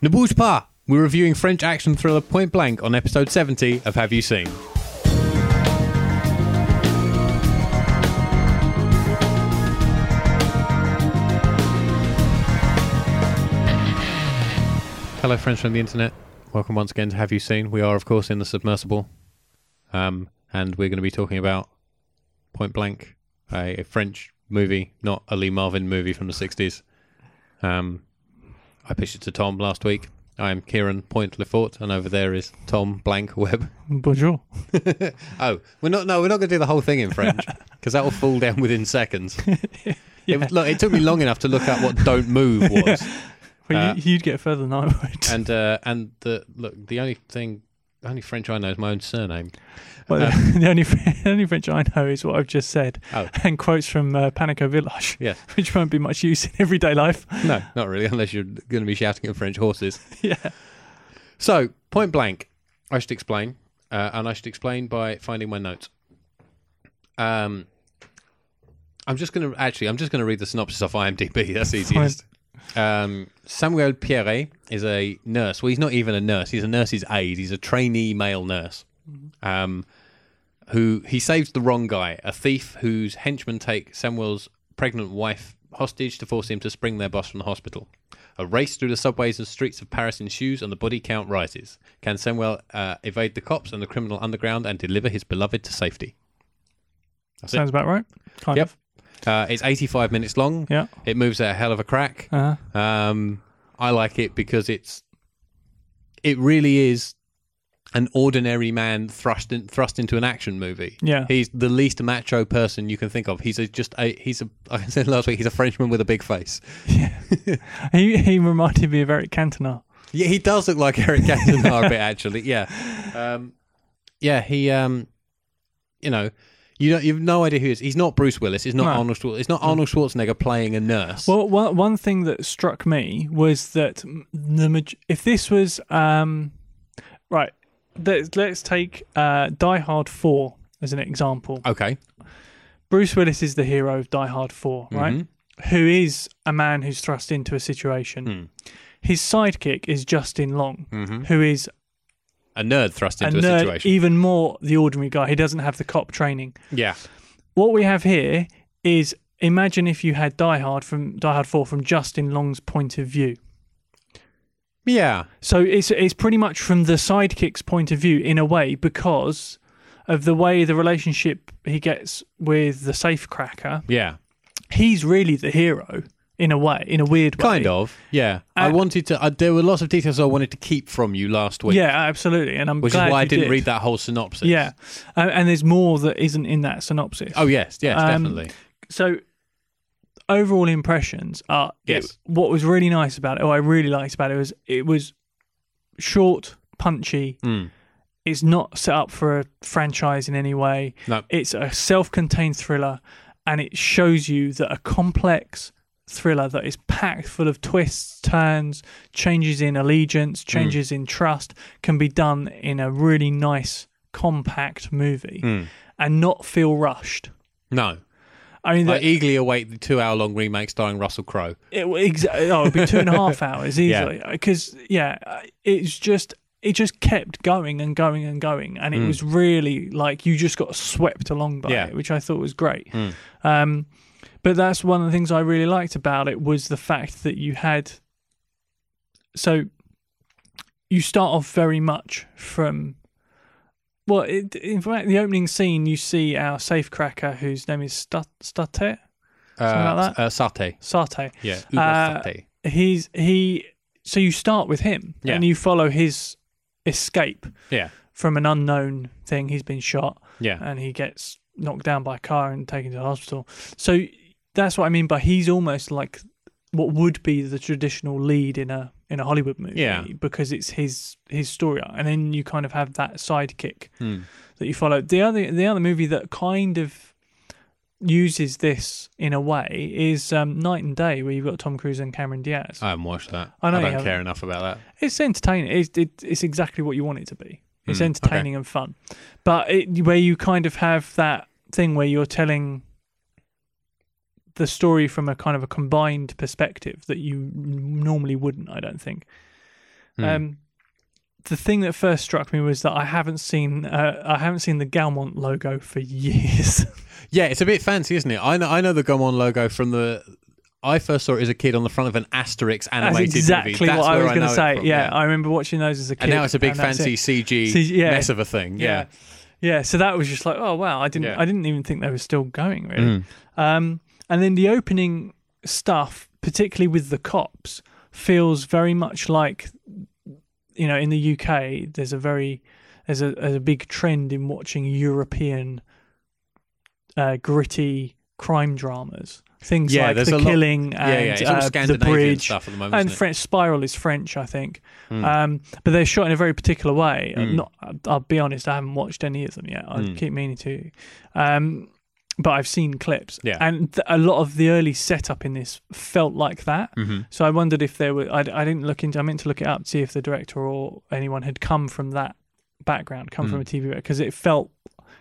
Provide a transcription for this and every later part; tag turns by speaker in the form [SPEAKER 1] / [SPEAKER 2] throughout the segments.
[SPEAKER 1] Ne bouge pas! We're reviewing French action thriller Point Blank on episode 70 of Have You Seen? Hello, friends from the internet. Welcome once again to Have You Seen? We are, of course, in the submersible. Um, and we're going to be talking about Point Blank, a, a French movie, not a Lee Marvin movie from the 60s. Um, I pitched it to Tom last week. I am Kieran Point Lefort, and over there is Tom Blank Webb.
[SPEAKER 2] Bonjour.
[SPEAKER 1] Oh, we're not. No, we're not going to do the whole thing in French because that will fall down within seconds. it, look, it took me long enough to look up what "don't move" was,
[SPEAKER 2] Well,
[SPEAKER 1] Uh,
[SPEAKER 2] you, you'd get further than I would.
[SPEAKER 1] and uh, and the look. The only thing, only French I know is my own surname.
[SPEAKER 2] Well,
[SPEAKER 1] uh,
[SPEAKER 2] the only the only French I know is what I've just said,
[SPEAKER 1] Oh.
[SPEAKER 2] and quotes from uh, Panique au Village,
[SPEAKER 1] Yes.
[SPEAKER 2] which won't be much use in everyday life.
[SPEAKER 1] No, not really, unless you're going to be shouting at French horses.
[SPEAKER 2] yeah.
[SPEAKER 1] So, point blank, I should explain, uh, and I should explain by finding my notes. Um, I'm just going to actually, I'm just going to read the synopsis off IMDb. That's easiest. Um, Samuel Pierre is a nurse. Well, he's not even a nurse. He's a nurse's aide. He's a trainee male nurse. Um, who he saves the wrong guy, a thief whose henchmen take Samuel's pregnant wife hostage to force him to spring their boss from the hospital. A race through the subways and streets of Paris ensues, and the body count rises. Can Samuel uh, evade the cops and the criminal underground and deliver his beloved to safety? That's it.
[SPEAKER 2] Sounds about right. Kind
[SPEAKER 1] Yep.
[SPEAKER 2] of.
[SPEAKER 1] Uh, it's 85 minutes long.
[SPEAKER 2] Yeah.
[SPEAKER 1] It moves at a hell of a crack.
[SPEAKER 2] Uh,
[SPEAKER 1] Um, I like it because it's it really is an ordinary man thrust in, thrust into an action movie.
[SPEAKER 2] Yeah.
[SPEAKER 1] he's the least macho person you can think of. He's a, just a he's a like I said last week. He's a Frenchman with a big face.
[SPEAKER 2] he he reminded me of Eric Cantona.
[SPEAKER 1] Yeah, he does look like Eric Cantona a bit actually. Yeah, um, yeah. He um, you know. You don't, you've no idea who he is. He's not Bruce Willis. He's not
[SPEAKER 2] No.
[SPEAKER 1] Arnold. Schwar- It's not Arnold Schwarzenegger playing a nurse.
[SPEAKER 2] Well, one one thing that struck me was that the if this was um, right, let's let's take uh, Die Hard Four as an example.
[SPEAKER 1] okay,
[SPEAKER 2] Bruce Willis is the hero of Die Hard 4, right?
[SPEAKER 1] Mhm.
[SPEAKER 2] Who is a man who's thrust into a situation.
[SPEAKER 1] Hmm.
[SPEAKER 2] His sidekick is Justin Long,
[SPEAKER 1] Mhm.
[SPEAKER 2] who is
[SPEAKER 1] a nerd thrust
[SPEAKER 2] a
[SPEAKER 1] into a,
[SPEAKER 2] nerd,
[SPEAKER 1] situation.
[SPEAKER 2] even more the ordinary guy. He doesn't have the cop training.
[SPEAKER 1] yeah,
[SPEAKER 2] What we have here is imagine if you had Die Hard from Die Hard 4 from Justin Long's point of view.
[SPEAKER 1] yeah.
[SPEAKER 2] So it's it's pretty much from the sidekick's point of view in a way because of the way the relationship he gets with the safecracker.
[SPEAKER 1] Yeah,
[SPEAKER 2] He's really the hero in a way, in a weird way.
[SPEAKER 1] kind of. Yeah, I
[SPEAKER 2] Uh,
[SPEAKER 1] wanted to. There were lots of details I wanted to keep from you last week.
[SPEAKER 2] Yeah, absolutely. And I'm
[SPEAKER 1] which
[SPEAKER 2] glad
[SPEAKER 1] is why I
[SPEAKER 2] you
[SPEAKER 1] didn't
[SPEAKER 2] did.
[SPEAKER 1] read that whole synopsis.
[SPEAKER 2] Yeah, uh, and there's more that isn't in that synopsis.
[SPEAKER 1] Oh yes, yes,
[SPEAKER 2] Um,
[SPEAKER 1] definitely.
[SPEAKER 2] So overall impressions are
[SPEAKER 1] Yes.
[SPEAKER 2] it- what was really nice about it, or I really liked about it was it was short, punchy.
[SPEAKER 1] Mm.
[SPEAKER 2] It's not set up for a franchise in any way.
[SPEAKER 1] No.
[SPEAKER 2] It's a self-contained thriller, and it shows you that a complex thriller that is packed full of twists, turns, changes in allegiance,
[SPEAKER 1] Hmm.
[SPEAKER 2] changes in trust can be done in a really nice, compact movie
[SPEAKER 1] Mm.
[SPEAKER 2] and not feel rushed.
[SPEAKER 1] No,
[SPEAKER 2] I mean,
[SPEAKER 1] I eagerly await the two-hour-long remake starring Russell Crowe.
[SPEAKER 2] it, exa- oh, it'd be two and a half hours easily because yeah. it's just it just kept going and going and going, and it
[SPEAKER 1] Mm.
[SPEAKER 2] was really like you just got swept along by
[SPEAKER 1] Yeah.
[SPEAKER 2] it, which I thought was great.
[SPEAKER 1] Mm.
[SPEAKER 2] Um, but that's one of the things I really liked about it was the fact that you had so you start off very much from well, it, in fact, the opening scene you see our safecracker whose name is Stat- State Something
[SPEAKER 1] Uh,
[SPEAKER 2] like that?
[SPEAKER 1] Uh, Sate.
[SPEAKER 2] Sate.
[SPEAKER 1] Yeah,
[SPEAKER 2] Uh,
[SPEAKER 1] Sate.
[SPEAKER 2] he's he so you start with him
[SPEAKER 1] Yeah.
[SPEAKER 2] and you follow his escape
[SPEAKER 1] Yeah,
[SPEAKER 2] from an unknown thing he's been shot
[SPEAKER 1] yeah,
[SPEAKER 2] and he gets knocked down by a car and taken to the hospital so that's what i mean by he's almost like what would be the traditional lead in a in a hollywood movie
[SPEAKER 1] Yeah.
[SPEAKER 2] because it's his his story and then you kind of have that sidekick
[SPEAKER 1] Hmm.
[SPEAKER 2] that you follow the other the other movie that kind of uses this in a way is um, Knight and Day, where you've got Tom Cruise and Cameron Diaz.
[SPEAKER 1] I haven't watched that.
[SPEAKER 2] I know you
[SPEAKER 1] don't care enough about that.
[SPEAKER 2] It's entertaining. It's, it, it's exactly what you want it to be. It's
[SPEAKER 1] Hmm,
[SPEAKER 2] entertaining and fun, but it, where you kind of have that thing where you're telling the story from a kind of a combined perspective that you normally wouldn't. I don't think. Um, the thing that first struck me was that I haven't seen uh, I haven't seen the Gaumont logo for years.
[SPEAKER 1] Yeah, it's a bit fancy, isn't it? I know, I know the On logo from the. I first saw it as a kid on the front of an Asterix
[SPEAKER 2] That's
[SPEAKER 1] animated
[SPEAKER 2] exactly
[SPEAKER 1] movie. That's
[SPEAKER 2] what I was going to say.
[SPEAKER 1] from,
[SPEAKER 2] yeah, I remember watching those as a kid.
[SPEAKER 1] and now it's a big fancy. CG,
[SPEAKER 2] CG yeah.
[SPEAKER 1] mess of a thing. Yeah.
[SPEAKER 2] yeah. So that was just like, oh wow, I didn't
[SPEAKER 1] Yeah.
[SPEAKER 2] I didn't even think they were still going really.
[SPEAKER 1] Mm.
[SPEAKER 2] Um, and then the opening stuff, particularly with the cops, feels very much like you know in the UK. There's a very there's a, there's a big trend in watching European uh, gritty crime dramas. Things
[SPEAKER 1] Yeah,
[SPEAKER 2] like The
[SPEAKER 1] a lot-
[SPEAKER 2] Killing
[SPEAKER 1] Yeah, yeah.
[SPEAKER 2] and uh, The Bridge.
[SPEAKER 1] stuff at the moment.
[SPEAKER 2] And? French Spiral is French, I think.
[SPEAKER 1] Mm.
[SPEAKER 2] Um, but they're shot in a very particular way.
[SPEAKER 1] Mm.
[SPEAKER 2] Not, I'll be honest, I haven't watched any of them yet. I
[SPEAKER 1] Mm.
[SPEAKER 2] keep meaning to. Um, but I've seen clips.
[SPEAKER 1] Yeah.
[SPEAKER 2] And th- a lot of the early setup in this felt like that.
[SPEAKER 1] Mhm.
[SPEAKER 2] So I wondered if there were. I, I didn't look into. I meant to look it up to see if the director or anyone had come from that background, come from
[SPEAKER 1] Mm.
[SPEAKER 2] a TV because it felt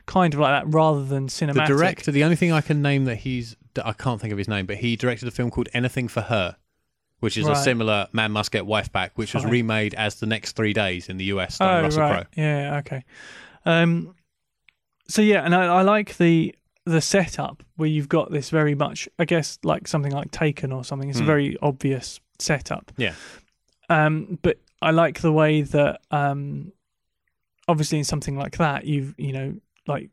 [SPEAKER 2] kind of like that rather than cinematic.
[SPEAKER 1] The director, the only thing I can name that he's, I can't think of his name, but he directed a film called Anything for Her, which is a similar Man Must Get Wife Back, which was
[SPEAKER 2] Fine.
[SPEAKER 1] remade as The Next Three Days in the US, starring
[SPEAKER 2] Oh
[SPEAKER 1] Russell
[SPEAKER 2] right,
[SPEAKER 1] Crowe.
[SPEAKER 2] yeah, okay. Um, so yeah, and I, I like the the setup where you've got this very much, I guess, like something like Taken or something. It's a
[SPEAKER 1] Hmm.
[SPEAKER 2] very obvious setup.
[SPEAKER 1] Yeah.
[SPEAKER 2] Um, but I like the way that, um, obviously in something like that, you've you know like.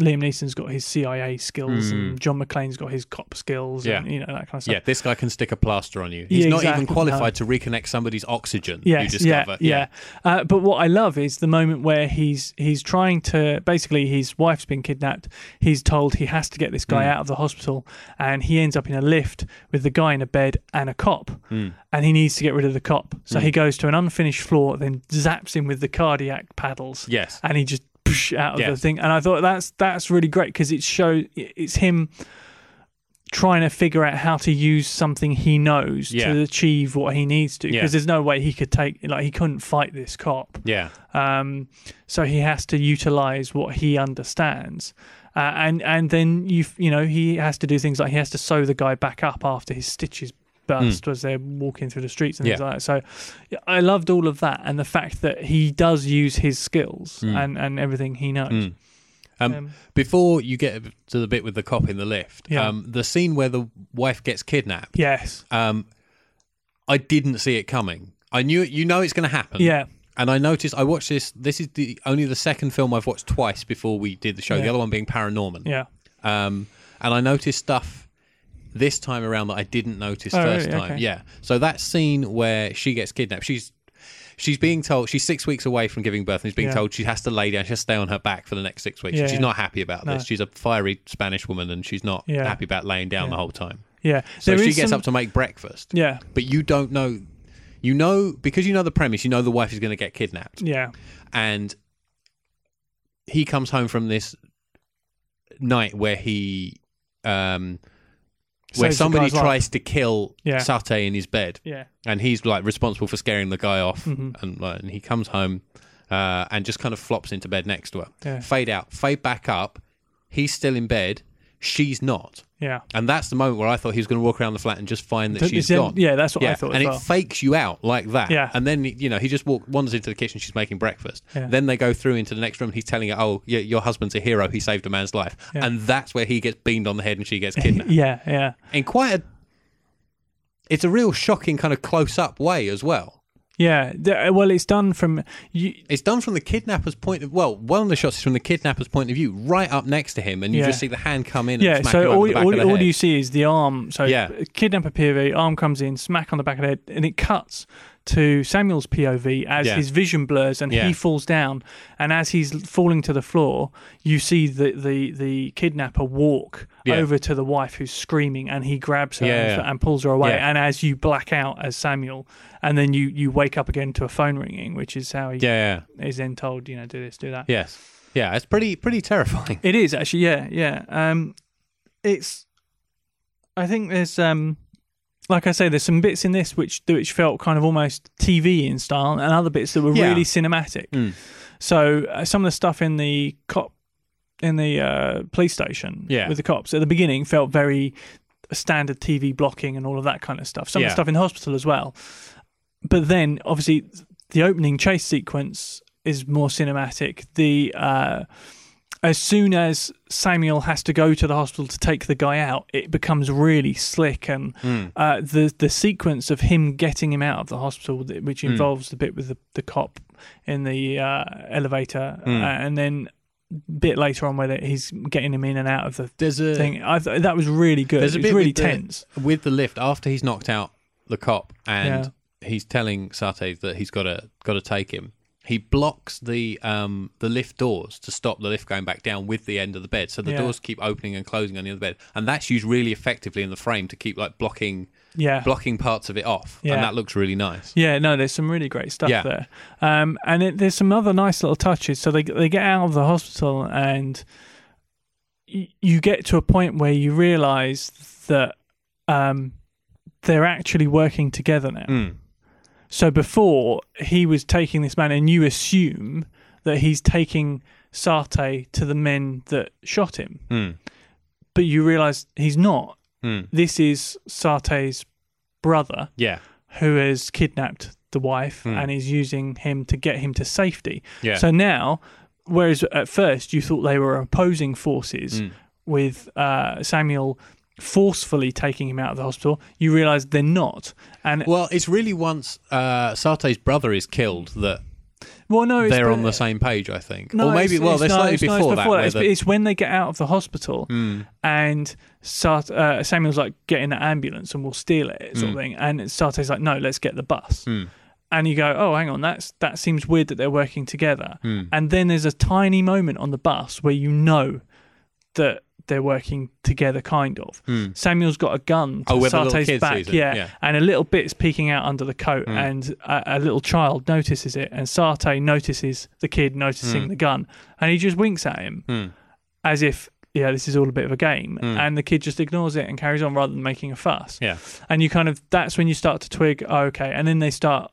[SPEAKER 2] Liam Neeson's got his CIA skills,
[SPEAKER 1] Hmm.
[SPEAKER 2] and John McClane's got his cop skills, and
[SPEAKER 1] Yeah.
[SPEAKER 2] you know that kind of stuff.
[SPEAKER 1] Yeah, this guy can stick a plaster on you. He's
[SPEAKER 2] Yeah,
[SPEAKER 1] not even
[SPEAKER 2] exactly.
[SPEAKER 1] qualified to reconnect somebody's oxygen. you
[SPEAKER 2] Yes,
[SPEAKER 1] discover.
[SPEAKER 2] yeah, yeah. Uh, but what I love is the moment where he's he's trying to basically his wife's been kidnapped. He's told he has to get this guy
[SPEAKER 1] Mm.
[SPEAKER 2] out of the hospital, and he ends up in a lift with the guy in a bed and a cop,
[SPEAKER 1] Mm.
[SPEAKER 2] and he needs to get rid of the cop. So
[SPEAKER 1] Mm.
[SPEAKER 2] he goes to an unfinished floor, then zaps him with the cardiac paddles,
[SPEAKER 1] Yes.
[SPEAKER 2] and he just out of
[SPEAKER 1] Yeah.
[SPEAKER 2] the thing. And I thought that's that's really great because it shows it's him trying to figure out how to use something he knows
[SPEAKER 1] Yeah.
[SPEAKER 2] to achieve what he needs to
[SPEAKER 1] Yeah.
[SPEAKER 2] because there's no way he could take like he couldn't fight this cop
[SPEAKER 1] Yeah.
[SPEAKER 2] um so he has to utilize what he understands uh, and and then you you know he has to do things like he has to sew the guy back up after his stitches burst as they're walking through the streets and things
[SPEAKER 1] Hmm.
[SPEAKER 2] Like that so I loved all of that and the fact that he does use his skills
[SPEAKER 1] Mm.
[SPEAKER 2] and and everything he knows
[SPEAKER 1] Mm. Um,
[SPEAKER 2] Um,
[SPEAKER 1] Before you get to the bit with the cop in the lift,
[SPEAKER 2] Yeah.
[SPEAKER 1] um, the scene where the wife gets kidnapped,
[SPEAKER 2] yes
[SPEAKER 1] um, I didn't see it coming. I knew it, you know it's going to happen.
[SPEAKER 2] yeah
[SPEAKER 1] And I noticed, I watched this, this is the only the second film I've watched twice before we did the show, the other one being Paranorman.
[SPEAKER 2] yeah
[SPEAKER 1] Um, and I noticed stuff this time around that I didn't notice
[SPEAKER 2] Oh,
[SPEAKER 1] first
[SPEAKER 2] really?
[SPEAKER 1] time.
[SPEAKER 2] Okay.
[SPEAKER 1] Yeah. So that scene where she gets kidnapped, she's she's being told she's six weeks away from giving birth and she's being
[SPEAKER 2] Yeah.
[SPEAKER 1] told she has to lay down, she has to stay on her back for the next six weeks.
[SPEAKER 2] Yeah,
[SPEAKER 1] she's
[SPEAKER 2] yeah.
[SPEAKER 1] not happy about
[SPEAKER 2] No.
[SPEAKER 1] this. She's a fiery Spanish woman and she's not happy about laying down the whole time.
[SPEAKER 2] yeah
[SPEAKER 1] So
[SPEAKER 2] There
[SPEAKER 1] she gets
[SPEAKER 2] some-
[SPEAKER 1] up to make breakfast.
[SPEAKER 2] yeah
[SPEAKER 1] But you don't know you know because you know the premise, you know the wife is going to get kidnapped
[SPEAKER 2] yeah
[SPEAKER 1] and he comes home from this night where he um where
[SPEAKER 2] Saves the
[SPEAKER 1] somebody
[SPEAKER 2] guy's life.
[SPEAKER 1] tries to kill
[SPEAKER 2] Yeah.
[SPEAKER 1] Sate in his bed
[SPEAKER 2] yeah
[SPEAKER 1] and he's like responsible for scaring the guy off
[SPEAKER 2] Mhm.
[SPEAKER 1] and like, and he comes home uh, and just kind of flops into bed next to her
[SPEAKER 2] Yeah.
[SPEAKER 1] fade out fade back up he's still in bed she's not
[SPEAKER 2] yeah
[SPEAKER 1] and that's the moment where I thought he was going to walk around the flat and just find that
[SPEAKER 2] Th-
[SPEAKER 1] she's gone
[SPEAKER 2] yeah that's what I thought
[SPEAKER 1] and
[SPEAKER 2] as
[SPEAKER 1] it
[SPEAKER 2] well.
[SPEAKER 1] fakes you out like that.
[SPEAKER 2] Yeah.
[SPEAKER 1] and then you know he just walk, wanders into the kitchen. She's making breakfast.
[SPEAKER 2] Yeah.
[SPEAKER 1] Then they go through into the next room. He's telling her, "Oh, yeah, your husband's a hero. He saved a man's life."
[SPEAKER 2] Yeah.
[SPEAKER 1] And that's where he gets beamed on the head and she gets kidnapped.
[SPEAKER 2] yeah yeah
[SPEAKER 1] In quite a, it's a real shocking kind of close up way as well.
[SPEAKER 2] Yeah, th- uh, well, it's done from you.
[SPEAKER 1] It's done from the kidnapper's point of well, one of the shots is from the kidnapper's point of view, right up next to him, and you
[SPEAKER 2] Yeah.
[SPEAKER 1] just see the hand come in.
[SPEAKER 2] Yeah,
[SPEAKER 1] and smack
[SPEAKER 2] so all,
[SPEAKER 1] the back
[SPEAKER 2] all, all you see is the arm. So
[SPEAKER 1] Yeah.
[SPEAKER 2] kidnapper POV, arm comes in, smack on the back of the head, and it cuts to Samuel's POV as
[SPEAKER 1] Yeah.
[SPEAKER 2] his vision blurs and
[SPEAKER 1] Yeah.
[SPEAKER 2] he falls down. And as he's falling to the floor, you see the the, the kidnapper walk
[SPEAKER 1] Yeah.
[SPEAKER 2] over to the wife who's screaming, and he grabs her and, and pulls her away. And as you black out as Samuel, and then you you wake up again to a phone ringing, which is how he
[SPEAKER 1] yeah, yeah,
[SPEAKER 2] is then told, you know, do this, do that.
[SPEAKER 1] yes, yeah. It's pretty pretty terrifying.
[SPEAKER 2] It is actually, yeah, yeah. Um, it's. I think there's um, like I say, there's some bits in this which which felt kind of almost TV in style, and other bits that were
[SPEAKER 1] Yeah.
[SPEAKER 2] really cinematic.
[SPEAKER 1] Mm.
[SPEAKER 2] So uh, some of the stuff in the cop in the uh, police station
[SPEAKER 1] Yeah.
[SPEAKER 2] with the cops at the beginning felt very standard TV blocking and all of that kind of stuff. Some of the stuff in the hospital as well. but then obviously the opening chase sequence is more cinematic. The uh, as soon as Samuel has to go to the hospital to take the guy out, it becomes really slick, and
[SPEAKER 1] Hmm.
[SPEAKER 2] uh, the the sequence of him getting him out of the hospital, which
[SPEAKER 1] Hmm.
[SPEAKER 2] involves the bit with the, the cop in the uh, elevator,
[SPEAKER 1] Hmm.
[SPEAKER 2] uh, and then a bit later on where he's getting him in and out of the
[SPEAKER 1] There's a
[SPEAKER 2] thing. I th- that was really good.
[SPEAKER 1] There's a
[SPEAKER 2] it was
[SPEAKER 1] bit
[SPEAKER 2] really
[SPEAKER 1] with the-
[SPEAKER 2] tense.
[SPEAKER 1] with the lift after he's knocked out the cop and
[SPEAKER 2] Yeah.
[SPEAKER 1] he's telling Sate that he's got to got to take him. He blocks the um the lift doors to stop the lift going back down with the end of the bed, so the
[SPEAKER 2] Yeah.
[SPEAKER 1] doors keep opening and closing on the other bed, and that's used really effectively in the frame to keep like blocking
[SPEAKER 2] Yeah.
[SPEAKER 1] blocking parts of it off,
[SPEAKER 2] Yeah.
[SPEAKER 1] and that looks really nice.
[SPEAKER 2] Yeah, no, there's some really great stuff
[SPEAKER 1] Yeah.
[SPEAKER 2] there, um, and it, there's some other nice little touches. So they they get out of the hospital, and y- you get to a point where you realise that um, they're actually working together now.
[SPEAKER 1] Mm.
[SPEAKER 2] So before he was taking this man, and you assume that he's taking Sate to the men that shot him,
[SPEAKER 1] Mm.
[SPEAKER 2] but you realise he's not.
[SPEAKER 1] Mm.
[SPEAKER 2] This is Sate's brother
[SPEAKER 1] Yeah,
[SPEAKER 2] who has kidnapped the wife
[SPEAKER 1] Hmm.
[SPEAKER 2] and is using him to get him to safety.
[SPEAKER 1] yeah,
[SPEAKER 2] So now, whereas at first you thought they were opposing forces
[SPEAKER 1] Mm.
[SPEAKER 2] with uh, Samuel forcefully taking him out of the hospital, you realise they're not. And
[SPEAKER 1] Well, it's really once uh, Sate's brother is killed that
[SPEAKER 2] well, no,
[SPEAKER 1] they're
[SPEAKER 2] the-
[SPEAKER 1] on the same page, I think.
[SPEAKER 2] No,
[SPEAKER 1] or maybe,
[SPEAKER 2] it's-
[SPEAKER 1] well,
[SPEAKER 2] it's-
[SPEAKER 1] they're
[SPEAKER 2] no,
[SPEAKER 1] slightly
[SPEAKER 2] no,
[SPEAKER 1] before
[SPEAKER 2] it's
[SPEAKER 1] that.
[SPEAKER 2] before
[SPEAKER 1] where
[SPEAKER 2] It's, it's when they get out of the hospital
[SPEAKER 1] Mm.
[SPEAKER 2] and uh, Samuel's like, get in the ambulance and we'll steal it, sort of
[SPEAKER 1] Mm.
[SPEAKER 2] thing. And Sate's like, no, let's get the bus.
[SPEAKER 1] Mm.
[SPEAKER 2] And you go, oh, hang on, that's that seems weird that they're working together.
[SPEAKER 1] Mm.
[SPEAKER 2] And then there's a tiny moment on the bus where you know that they're working together, kind of.
[SPEAKER 1] Mm.
[SPEAKER 2] Samuel's got a gun to
[SPEAKER 1] Oh, where the little
[SPEAKER 2] Sate's back, yeah,
[SPEAKER 1] yeah.
[SPEAKER 2] and a little bit's peeking out under the coat,
[SPEAKER 1] Mm.
[SPEAKER 2] and a, a little child notices it, and Sate notices the kid noticing
[SPEAKER 1] Mm.
[SPEAKER 2] the gun, and he just winks at him as if, yeah, this is all a bit of a game, and the kid just ignores it and carries on rather than making a fuss.
[SPEAKER 1] Yeah.
[SPEAKER 2] And you kind of that's when you start to twig, oh, okay, and then they start.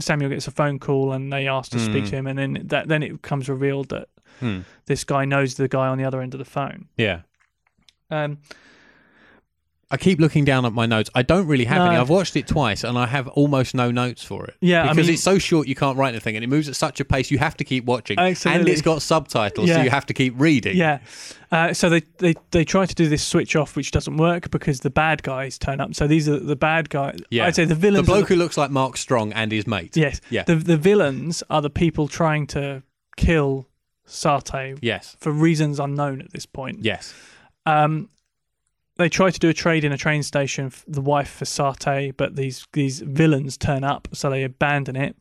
[SPEAKER 2] Samuel gets a phone call and they ask to speak
[SPEAKER 1] Mm.
[SPEAKER 2] to him, and then that then it becomes revealed that
[SPEAKER 1] Mm.
[SPEAKER 2] this guy knows the guy on the other end of the phone.
[SPEAKER 1] Yeah.
[SPEAKER 2] Um,
[SPEAKER 1] I keep looking down at my notes. I don't really have any. I've watched it twice and I have almost no notes for it.
[SPEAKER 2] Yeah, I
[SPEAKER 1] Because
[SPEAKER 2] mean-
[SPEAKER 1] it's so short you can't write anything and it moves at such a pace you have to keep watching.
[SPEAKER 2] Absolutely.
[SPEAKER 1] And it's got subtitles, so you have to keep reading.
[SPEAKER 2] yeah, uh, so they, they they try to do this switch off, which doesn't work because the bad guys turn up. So these are the bad guys.
[SPEAKER 1] Yeah.
[SPEAKER 2] I'd say the
[SPEAKER 1] The
[SPEAKER 2] villains. are
[SPEAKER 1] bloke who looks like Mark Strong and his mate.
[SPEAKER 2] yes,
[SPEAKER 1] Yeah.
[SPEAKER 2] The the villains are the people trying to kill Sate
[SPEAKER 1] Yes.
[SPEAKER 2] for reasons unknown at this point.
[SPEAKER 1] Yes.
[SPEAKER 2] Um, they try to do a trade in a train station, the wife for Sate, but these these villains turn up, so they abandon it.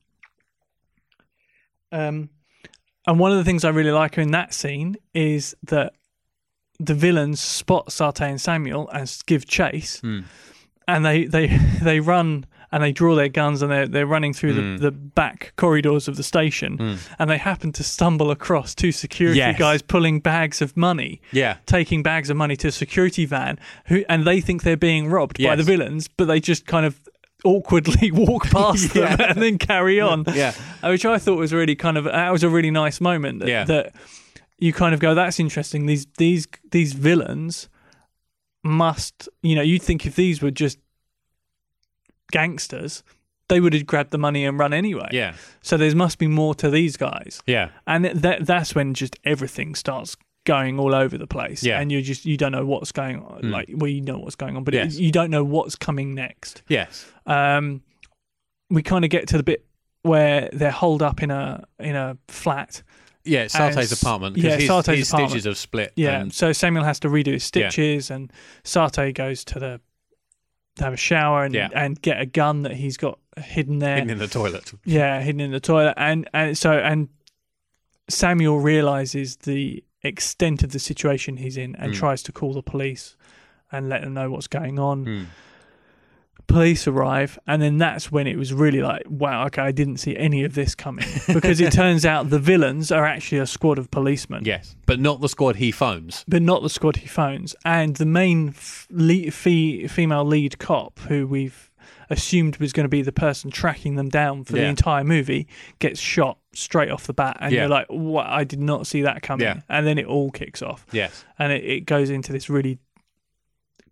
[SPEAKER 2] Um, and one of the things I really like in that scene is that the villains spot Sate and Samuel and give chase,
[SPEAKER 1] Hmm.
[SPEAKER 2] and they they they run and they draw their guns and they're they're running through
[SPEAKER 1] Hmm.
[SPEAKER 2] the, the back corridors of the station,
[SPEAKER 1] Hmm.
[SPEAKER 2] and they happen to stumble across two security
[SPEAKER 1] Yes.
[SPEAKER 2] guys pulling bags of money
[SPEAKER 1] Yeah.
[SPEAKER 2] taking bags of money to a security van who and they think they're being robbed by the villains but they just kind of awkwardly walk past them and then carry on
[SPEAKER 1] Yeah.
[SPEAKER 2] Uh, which i thought was really kind of that was a really nice moment that,
[SPEAKER 1] Yeah.
[SPEAKER 2] that you kind of go that's interesting these these these villains must you know you'd think if these were just gangsters they would have grabbed the money and run anyway
[SPEAKER 1] Yeah.
[SPEAKER 2] so there must be more to these guys
[SPEAKER 1] Yeah.
[SPEAKER 2] and that that's when just everything starts going all over the place
[SPEAKER 1] Yeah.
[SPEAKER 2] and you just you don't know what's going on
[SPEAKER 1] Mm.
[SPEAKER 2] like well you know what's going on but
[SPEAKER 1] Yes.
[SPEAKER 2] it, you don't know what's coming next
[SPEAKER 1] Yes.
[SPEAKER 2] um we kind of get to the bit where they're holed up in a in a flat
[SPEAKER 1] Yeah. Sate's apartment.
[SPEAKER 2] yeah,
[SPEAKER 1] his,
[SPEAKER 2] Sate's
[SPEAKER 1] his
[SPEAKER 2] apartment.
[SPEAKER 1] stitches have split.
[SPEAKER 2] yeah
[SPEAKER 1] and-
[SPEAKER 2] so samuel has to redo his stitches and sate goes to the to have a shower and
[SPEAKER 1] Yeah.
[SPEAKER 2] and get a gun that he's got hidden there
[SPEAKER 1] hidden in the toilet.
[SPEAKER 2] Yeah, hidden in the toilet, and and so and Samuel realizes the extent of the situation he's in and
[SPEAKER 1] Mm.
[SPEAKER 2] tries to call the police and let them know what's going on.
[SPEAKER 1] Mm.
[SPEAKER 2] Police arrive, and then that's when it was really like, wow, okay, I didn't see any of this coming because it turns out the villains are actually a squad of policemen.
[SPEAKER 1] Yes. But not the squad he phones.
[SPEAKER 2] But not the squad he phones, and the main f- le- fee- female lead cop, who we've assumed was going to be the person tracking them down for the entire movie, gets shot straight off the bat, and
[SPEAKER 1] Yeah.
[SPEAKER 2] you're like, "What? I did not see that coming."
[SPEAKER 1] Yeah.
[SPEAKER 2] And then it all kicks off,
[SPEAKER 1] Yes.
[SPEAKER 2] and it, it goes into this really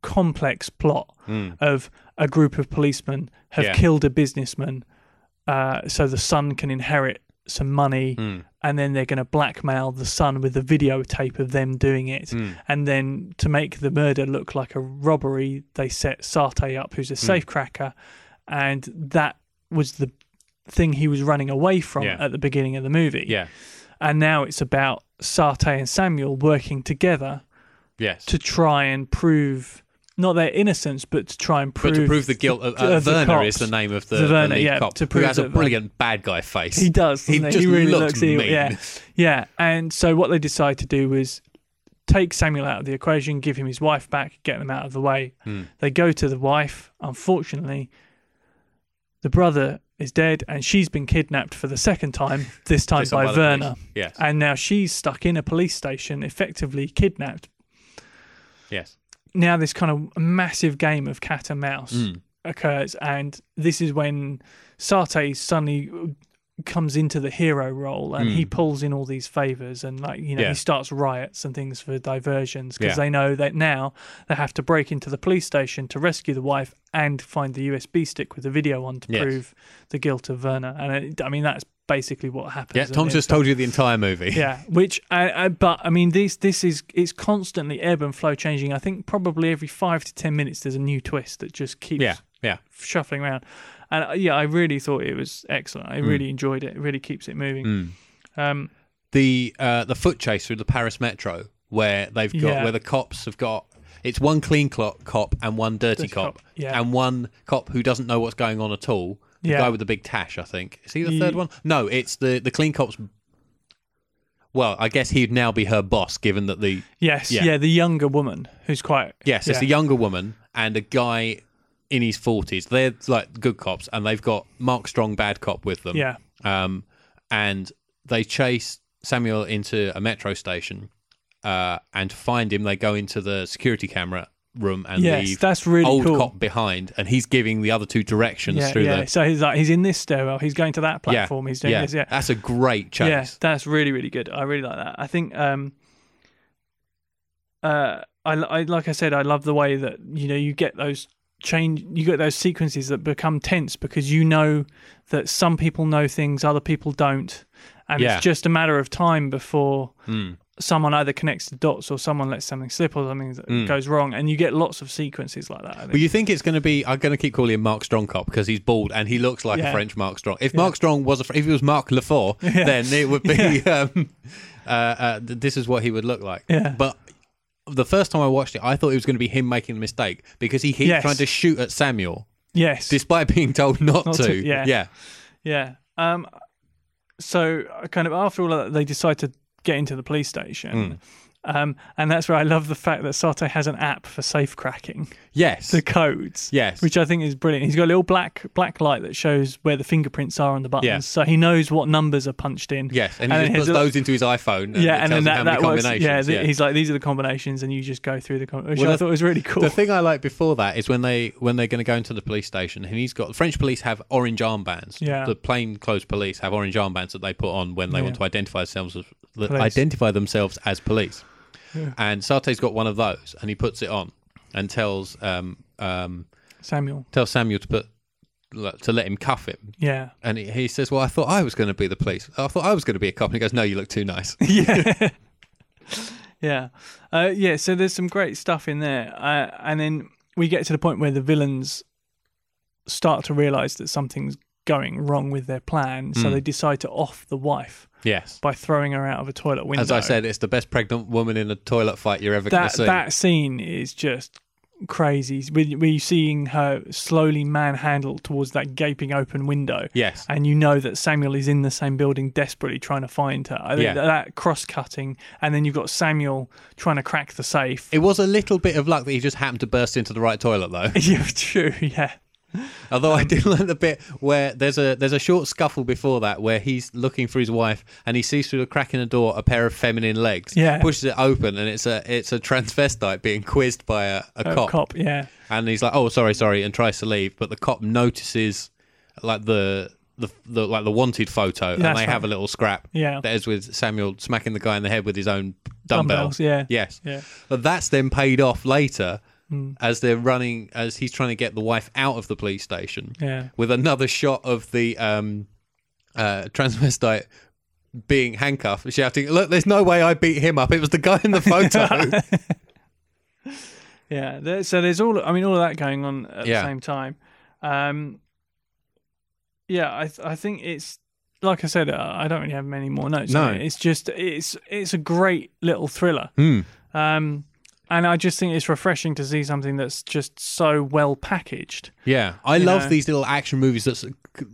[SPEAKER 2] complex plot
[SPEAKER 1] Mm.
[SPEAKER 2] of a group of policemen have
[SPEAKER 1] Yeah.
[SPEAKER 2] killed a businessman, uh, so the son can inherit some money,
[SPEAKER 1] Mm.
[SPEAKER 2] and then they're going to blackmail the son with the videotape of them doing it.
[SPEAKER 1] Mm.
[SPEAKER 2] And then to make the murder look like a robbery, they set Sarte up, who's a
[SPEAKER 1] Hmm.
[SPEAKER 2] safecracker, and that was the thing he was running away from
[SPEAKER 1] Yeah.
[SPEAKER 2] at the beginning of the movie.
[SPEAKER 1] Yeah.
[SPEAKER 2] And now it's about Sarte and Samuel working together
[SPEAKER 1] Yes.
[SPEAKER 2] to try and prove not their innocence, but to try and prove
[SPEAKER 1] but to prove the guilt of uh,
[SPEAKER 2] the
[SPEAKER 1] Werner is the name of the,
[SPEAKER 2] The
[SPEAKER 1] the
[SPEAKER 2] Werner,
[SPEAKER 1] lead
[SPEAKER 2] yeah,
[SPEAKER 1] cop
[SPEAKER 2] to
[SPEAKER 1] who
[SPEAKER 2] prove
[SPEAKER 1] has a brilliant bad guy face.
[SPEAKER 2] He does.
[SPEAKER 1] He just
[SPEAKER 2] really
[SPEAKER 1] looks
[SPEAKER 2] looks evil.
[SPEAKER 1] mean.
[SPEAKER 2] Yeah, yeah. And so what they decide to do was take Samuel out of the equation, give him his wife back, get them out of the way.
[SPEAKER 1] Hmm.
[SPEAKER 2] They go to the wife. Unfortunately, the brother is dead, and she's been kidnapped for the second time. This time by
[SPEAKER 1] the
[SPEAKER 2] Werner.
[SPEAKER 1] Yes.
[SPEAKER 2] and now she's stuck in a police station, effectively kidnapped.
[SPEAKER 1] yes.
[SPEAKER 2] Now this kind of massive game of cat and mouse
[SPEAKER 1] Mm.
[SPEAKER 2] occurs, and this is when Sarte suddenly comes into the hero role, and he
[SPEAKER 1] Mm.
[SPEAKER 2] pulls in all these favors, and like you know,
[SPEAKER 1] Yeah.
[SPEAKER 2] he starts riots and things for diversions because
[SPEAKER 1] Yeah.
[SPEAKER 2] they know that now they have to break into the police station to rescue the wife and find the USB stick with the video on to
[SPEAKER 1] Yes.
[SPEAKER 2] prove the guilt of Werner. And it, I mean, that's basically what happens.
[SPEAKER 1] Yeah.
[SPEAKER 2] and
[SPEAKER 1] Tom
[SPEAKER 2] it's-
[SPEAKER 1] just told you the entire movie.
[SPEAKER 2] yeah, which I, I but I mean this this is it's constantly ebb and flow changing. I think probably every five to ten minutes there's a new twist that just keeps
[SPEAKER 1] Yeah. Yeah.
[SPEAKER 2] shuffling around. And uh, yeah, I really thought it was excellent. I
[SPEAKER 1] Mm.
[SPEAKER 2] really enjoyed it. It really keeps it moving.
[SPEAKER 1] Mm.
[SPEAKER 2] Um,
[SPEAKER 1] The uh, the foot chase through the Paris metro where they've got
[SPEAKER 2] Yeah.
[SPEAKER 1] where the cops have got it's one clean clo- cop and one dirty,
[SPEAKER 2] Dirty
[SPEAKER 1] cop,
[SPEAKER 2] cop, yeah.
[SPEAKER 1] and one cop who doesn't know what's going on at all. The
[SPEAKER 2] Yeah.
[SPEAKER 1] guy with the big tash, I think. Is he the third one? No, it's the the clean cop's. Well, I guess he'd now be her boss, given that the
[SPEAKER 2] yes,
[SPEAKER 1] Yeah.
[SPEAKER 2] yeah. the younger woman who's quite
[SPEAKER 1] Yes, it's
[SPEAKER 2] yeah.
[SPEAKER 1] a younger woman and a guy in his forties. They're like good cops, and they've got Mark Strong, bad cop, with them.
[SPEAKER 2] yeah
[SPEAKER 1] Um, and they chase Samuel into a metro station, uh, and to find him, they go into the security camera room and
[SPEAKER 2] yes
[SPEAKER 1] leave
[SPEAKER 2] that's really
[SPEAKER 1] old
[SPEAKER 2] cool.
[SPEAKER 1] cop behind, and he's giving the other two directions
[SPEAKER 2] yeah,
[SPEAKER 1] through
[SPEAKER 2] yeah.
[SPEAKER 1] the.
[SPEAKER 2] So he's like he's in this stairwell. He's going to that
[SPEAKER 1] Yeah,
[SPEAKER 2] platform. He's doing
[SPEAKER 1] yeah,
[SPEAKER 2] this. Yeah,
[SPEAKER 1] that's a great chase.
[SPEAKER 2] Yeah, that's really really good. I really like that. I think um uh I, I like I said I love the way that you know you get those change you get those sequences that become tense because you know that some people know things other people don't and
[SPEAKER 1] Yeah.
[SPEAKER 2] it's just a matter of time before
[SPEAKER 1] Mm.
[SPEAKER 2] someone either connects the dots or someone lets something slip or something
[SPEAKER 1] Mm.
[SPEAKER 2] goes wrong and you get lots of sequences like that.
[SPEAKER 1] But you think it's going to be? I'm going to keep calling him Mark Strong cop because he's bald and he looks like a French Mark Strong. If Mark Strong was a, if he was Mark Lefort, then it would be. Um, uh, uh, th- this is what he would look like.
[SPEAKER 2] Yeah.
[SPEAKER 1] But the first time I watched it, I thought it was going to be him making a mistake because he keeps
[SPEAKER 2] Yes.
[SPEAKER 1] trying to shoot at Samuel
[SPEAKER 2] yes
[SPEAKER 1] despite being told not,
[SPEAKER 2] Not
[SPEAKER 1] to.
[SPEAKER 2] to, yeah.
[SPEAKER 1] yeah,
[SPEAKER 2] Yeah. Um. So, kind of after all that, they decide to get into the police station. Um, and that's where I love the fact that Sato has an app for safe cracking
[SPEAKER 1] yes,
[SPEAKER 2] the codes.
[SPEAKER 1] yes.
[SPEAKER 2] Which I think is brilliant. He's got a little black black light that shows where the fingerprints are on the buttons,
[SPEAKER 1] Yeah.
[SPEAKER 2] so he knows what numbers are punched in.
[SPEAKER 1] Yes, and he
[SPEAKER 2] And
[SPEAKER 1] just puts those into his iPhone. And
[SPEAKER 2] yeah, and
[SPEAKER 1] tells
[SPEAKER 2] then that, that works.
[SPEAKER 1] combinations.
[SPEAKER 2] Yeah, th- he's like, these are the combinations, and you just go through the, com- which
[SPEAKER 1] Well,
[SPEAKER 2] I
[SPEAKER 1] the-
[SPEAKER 2] thought was really cool.
[SPEAKER 1] The thing I like before that is when they when they're going to go into the police station, and he's got the French police have orange armbands.
[SPEAKER 2] Yeah.
[SPEAKER 1] the plain clothes police have orange armbands that they put on when they
[SPEAKER 2] Yeah.
[SPEAKER 1] want to identify themselves as identify themselves as police.
[SPEAKER 2] Yeah.
[SPEAKER 1] And Sarte's got one of those, and he puts it on and tells um, um,
[SPEAKER 2] Samuel.
[SPEAKER 1] tells Samuel to put to let him cuff him.
[SPEAKER 2] Yeah.
[SPEAKER 1] And he, he says, "Well, I thought I was going to be the police. I thought I was going to be a cop." And he goes, "No, you look too nice."
[SPEAKER 2] yeah. yeah. Uh, yeah. So there's some great stuff in there. Uh, and then we get to the point where the villains start to realize that something's going wrong with their plan. So
[SPEAKER 1] Mm.
[SPEAKER 2] they decide to off the wife
[SPEAKER 1] yes.
[SPEAKER 2] by throwing her out of a toilet window.
[SPEAKER 1] As I said, it's the best pregnant woman in a toilet fight you're ever going to see.
[SPEAKER 2] that scene is just crazy. You're seeing her slowly manhandled towards that gaping open window.
[SPEAKER 1] yes.
[SPEAKER 2] and you know that Samuel is in the same building desperately trying to find her. I think
[SPEAKER 1] Yeah.
[SPEAKER 2] that, that cross cutting, and then you've got Samuel trying to crack the safe.
[SPEAKER 1] It was a little bit of luck that he just happened to burst into the right toilet, though.
[SPEAKER 2] yeah, true. Yeah,
[SPEAKER 1] Although
[SPEAKER 2] Um,
[SPEAKER 1] I did like the bit where there's a there's a short scuffle before that where he's looking for his wife and he sees through the crack in the door a pair of feminine legs.
[SPEAKER 2] Yeah.
[SPEAKER 1] pushes it open and it's a it's a transvestite being quizzed by a, a
[SPEAKER 2] Uh,
[SPEAKER 1] cop.
[SPEAKER 2] cop. Yeah,
[SPEAKER 1] and he's like, "Oh, sorry, sorry," and tries to leave, but the cop notices like the the, the like the wanted photo, and they
[SPEAKER 2] right.
[SPEAKER 1] have a little scrap.
[SPEAKER 2] yeah.
[SPEAKER 1] That is with Samuel smacking the guy in the head with his own dumbbell.
[SPEAKER 2] Dumbbells. Yeah,
[SPEAKER 1] Yes,
[SPEAKER 2] yeah,
[SPEAKER 1] but that's then paid off later as they're running, as he's trying to get the wife out of the police station.
[SPEAKER 2] Yeah.
[SPEAKER 1] With another shot of the um, uh, transvestite being handcuffed, shouting, "Look, there's no way I beat him up. It was the guy in the photo."
[SPEAKER 2] Yeah, there, so there's all. I mean, all of that going on at
[SPEAKER 1] Yeah.
[SPEAKER 2] the same time. Um, yeah, I th- I think it's like I said. Uh, I don't really have many more notes.
[SPEAKER 1] No.
[SPEAKER 2] it. it's just it's it's a great little thriller.
[SPEAKER 1] Hmm.
[SPEAKER 2] Um, and I just think it's refreshing to see something that's just so well packaged.
[SPEAKER 1] Yeah, I
[SPEAKER 2] You
[SPEAKER 1] love
[SPEAKER 2] know?
[SPEAKER 1] these little action movies that's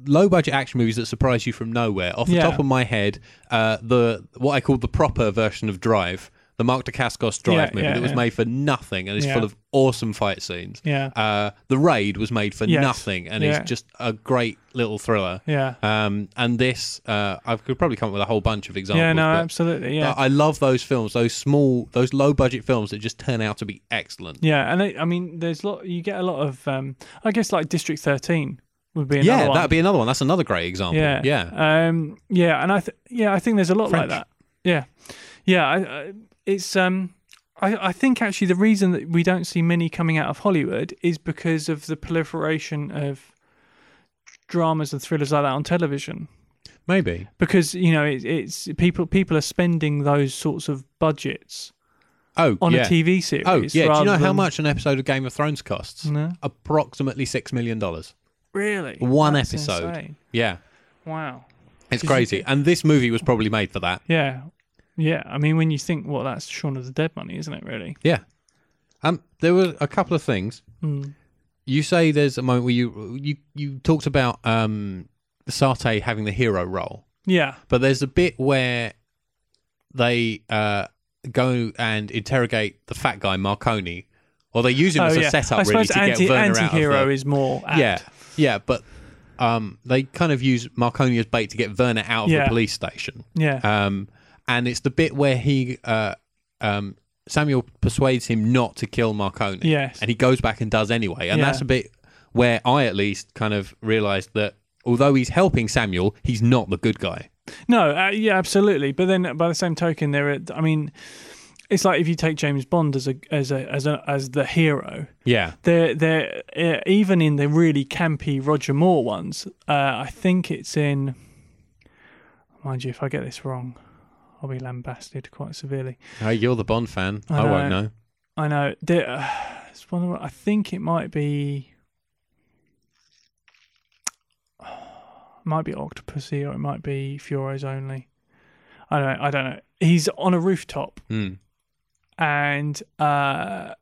[SPEAKER 1] low budget action movies that surprise you from nowhere. Off the
[SPEAKER 2] Yeah.
[SPEAKER 1] top of my head, uh, the what I call the proper version of Drive, the Mark Dacascos Drive
[SPEAKER 2] Yeah,
[SPEAKER 1] movie
[SPEAKER 2] yeah,
[SPEAKER 1] that was
[SPEAKER 2] yeah.
[SPEAKER 1] made for nothing and is full of awesome fight scenes.
[SPEAKER 2] Yeah,
[SPEAKER 1] Uh, the Raid was made for
[SPEAKER 2] Yes.
[SPEAKER 1] nothing and is just a great little thriller.
[SPEAKER 2] yeah,
[SPEAKER 1] Um, and this, uh, I could probably come up with a whole bunch of examples.
[SPEAKER 2] yeah. No,
[SPEAKER 1] but
[SPEAKER 2] absolutely. Yeah,
[SPEAKER 1] I love those films, those small, those low budget films that just turn out to be excellent.
[SPEAKER 2] yeah. And they, I mean, there's lot. You get a lot of. Um, I guess like District Thirteen would be another
[SPEAKER 1] Yeah,
[SPEAKER 2] one.
[SPEAKER 1] that'd be another one. That's another great example.
[SPEAKER 2] Yeah,
[SPEAKER 1] yeah.
[SPEAKER 2] um, yeah, and I, th- yeah, I think there's a lot
[SPEAKER 1] French.
[SPEAKER 2] like that. Yeah, yeah, I, I, it's um, I, I think actually the reason that we don't see many coming out of Hollywood is because of the proliferation of dramas and thrillers like that on television.
[SPEAKER 1] Maybe.
[SPEAKER 2] Because you know, it, it's people people are spending those sorts of budgets
[SPEAKER 1] Oh,
[SPEAKER 2] on
[SPEAKER 1] yeah.
[SPEAKER 2] a TV series.
[SPEAKER 1] Oh, yeah. Do you know how much an episode of Game of Thrones costs?
[SPEAKER 2] No,
[SPEAKER 1] Approximately six million dollars.
[SPEAKER 2] really,
[SPEAKER 1] One
[SPEAKER 2] That's
[SPEAKER 1] episode.
[SPEAKER 2] insane.
[SPEAKER 1] Yeah,
[SPEAKER 2] Wow.
[SPEAKER 1] It's crazy. And this movie was probably made for that.
[SPEAKER 2] Yeah, yeah. I mean, when you think, well, that's Shaun of the Dead money, isn't it? Really.
[SPEAKER 1] Yeah. Um, there were a couple of things.
[SPEAKER 2] Mm.
[SPEAKER 1] You say there's a moment where you you you talked about um Sarte having the hero role,
[SPEAKER 2] Yeah.
[SPEAKER 1] but there's a bit where they uh go and interrogate the fat guy Marconi, or they use him as a setup
[SPEAKER 2] Oh, I
[SPEAKER 1] really to
[SPEAKER 2] anti
[SPEAKER 1] get Werner out of
[SPEAKER 2] anti-hero
[SPEAKER 1] the,
[SPEAKER 2] is more apt.
[SPEAKER 1] Yeah, yeah, but um, they kind of use Marconi as bait to get Werner out of
[SPEAKER 2] Yeah.
[SPEAKER 1] the police station.
[SPEAKER 2] yeah,
[SPEAKER 1] Um, and it's the bit where he, uh, um, Samuel persuades him not to kill Marconi.
[SPEAKER 2] Yes.
[SPEAKER 1] And he goes back and does anyway. And
[SPEAKER 2] Yeah.
[SPEAKER 1] that's a bit where I, at least, kind of realised that although he's helping Samuel, he's not the good guy.
[SPEAKER 2] no, uh, yeah, absolutely. But then, by the same token, there, are, I mean, it's like if you take James Bond as a as a as a as the hero.
[SPEAKER 1] Yeah.
[SPEAKER 2] They're they're uh, even in the really campy Roger Moore ones. Uh, I think it's in. Mind you, if I get this wrong, I'll be lambasted quite severely.
[SPEAKER 1] Hey, you're the Bond fan.
[SPEAKER 2] I
[SPEAKER 1] I, won't
[SPEAKER 2] know. I know. There, uh, it's one of, I think it might be. Might be Octopussy or it might be For Your Eyes Only. I don't. Know, I don't know. He's on a rooftop
[SPEAKER 1] Mm.
[SPEAKER 2] and uh,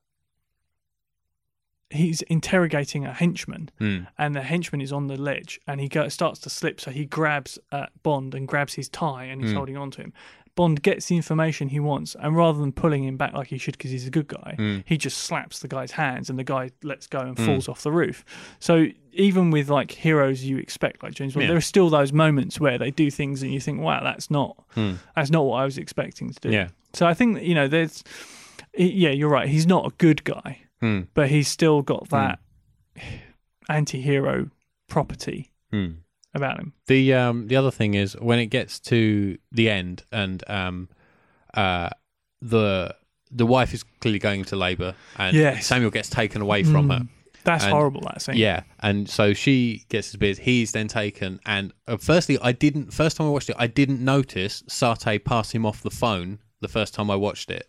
[SPEAKER 2] he's interrogating a henchman,
[SPEAKER 1] Mm.
[SPEAKER 2] and the henchman is on the ledge, and he go, starts to slip, so he grabs uh, Bond and grabs his tie, and he's
[SPEAKER 1] Mm.
[SPEAKER 2] holding on to him. Bond gets the information he wants, and rather than pulling him back like he should because he's a good guy,
[SPEAKER 1] Mm.
[SPEAKER 2] he just slaps the guy's hands, and the guy lets go and falls off the roof. So even with like heroes you expect, like James Bond,
[SPEAKER 1] Yeah.
[SPEAKER 2] there are still those moments where they do things, and you think, "Wow, that's not
[SPEAKER 1] Mm.
[SPEAKER 2] that's not what I was expecting to do."
[SPEAKER 1] Yeah.
[SPEAKER 2] So I think you know, there's, yeah, you're right. He's not a good guy,
[SPEAKER 1] Mm.
[SPEAKER 2] but he's still got that anti-hero property
[SPEAKER 1] Mm.
[SPEAKER 2] About him.
[SPEAKER 1] The um the other thing is when it gets to the end and um uh the the wife is clearly going into labour and
[SPEAKER 2] Yes.
[SPEAKER 1] Samuel gets taken away from her.
[SPEAKER 2] That's
[SPEAKER 1] And-
[SPEAKER 2] horrible. That scene.
[SPEAKER 1] Yeah, and so she gets his beers. He's then taken, and uh, firstly, I didn't. First time I watched it, I didn't notice Sarte pass him off the phone the first time I watched it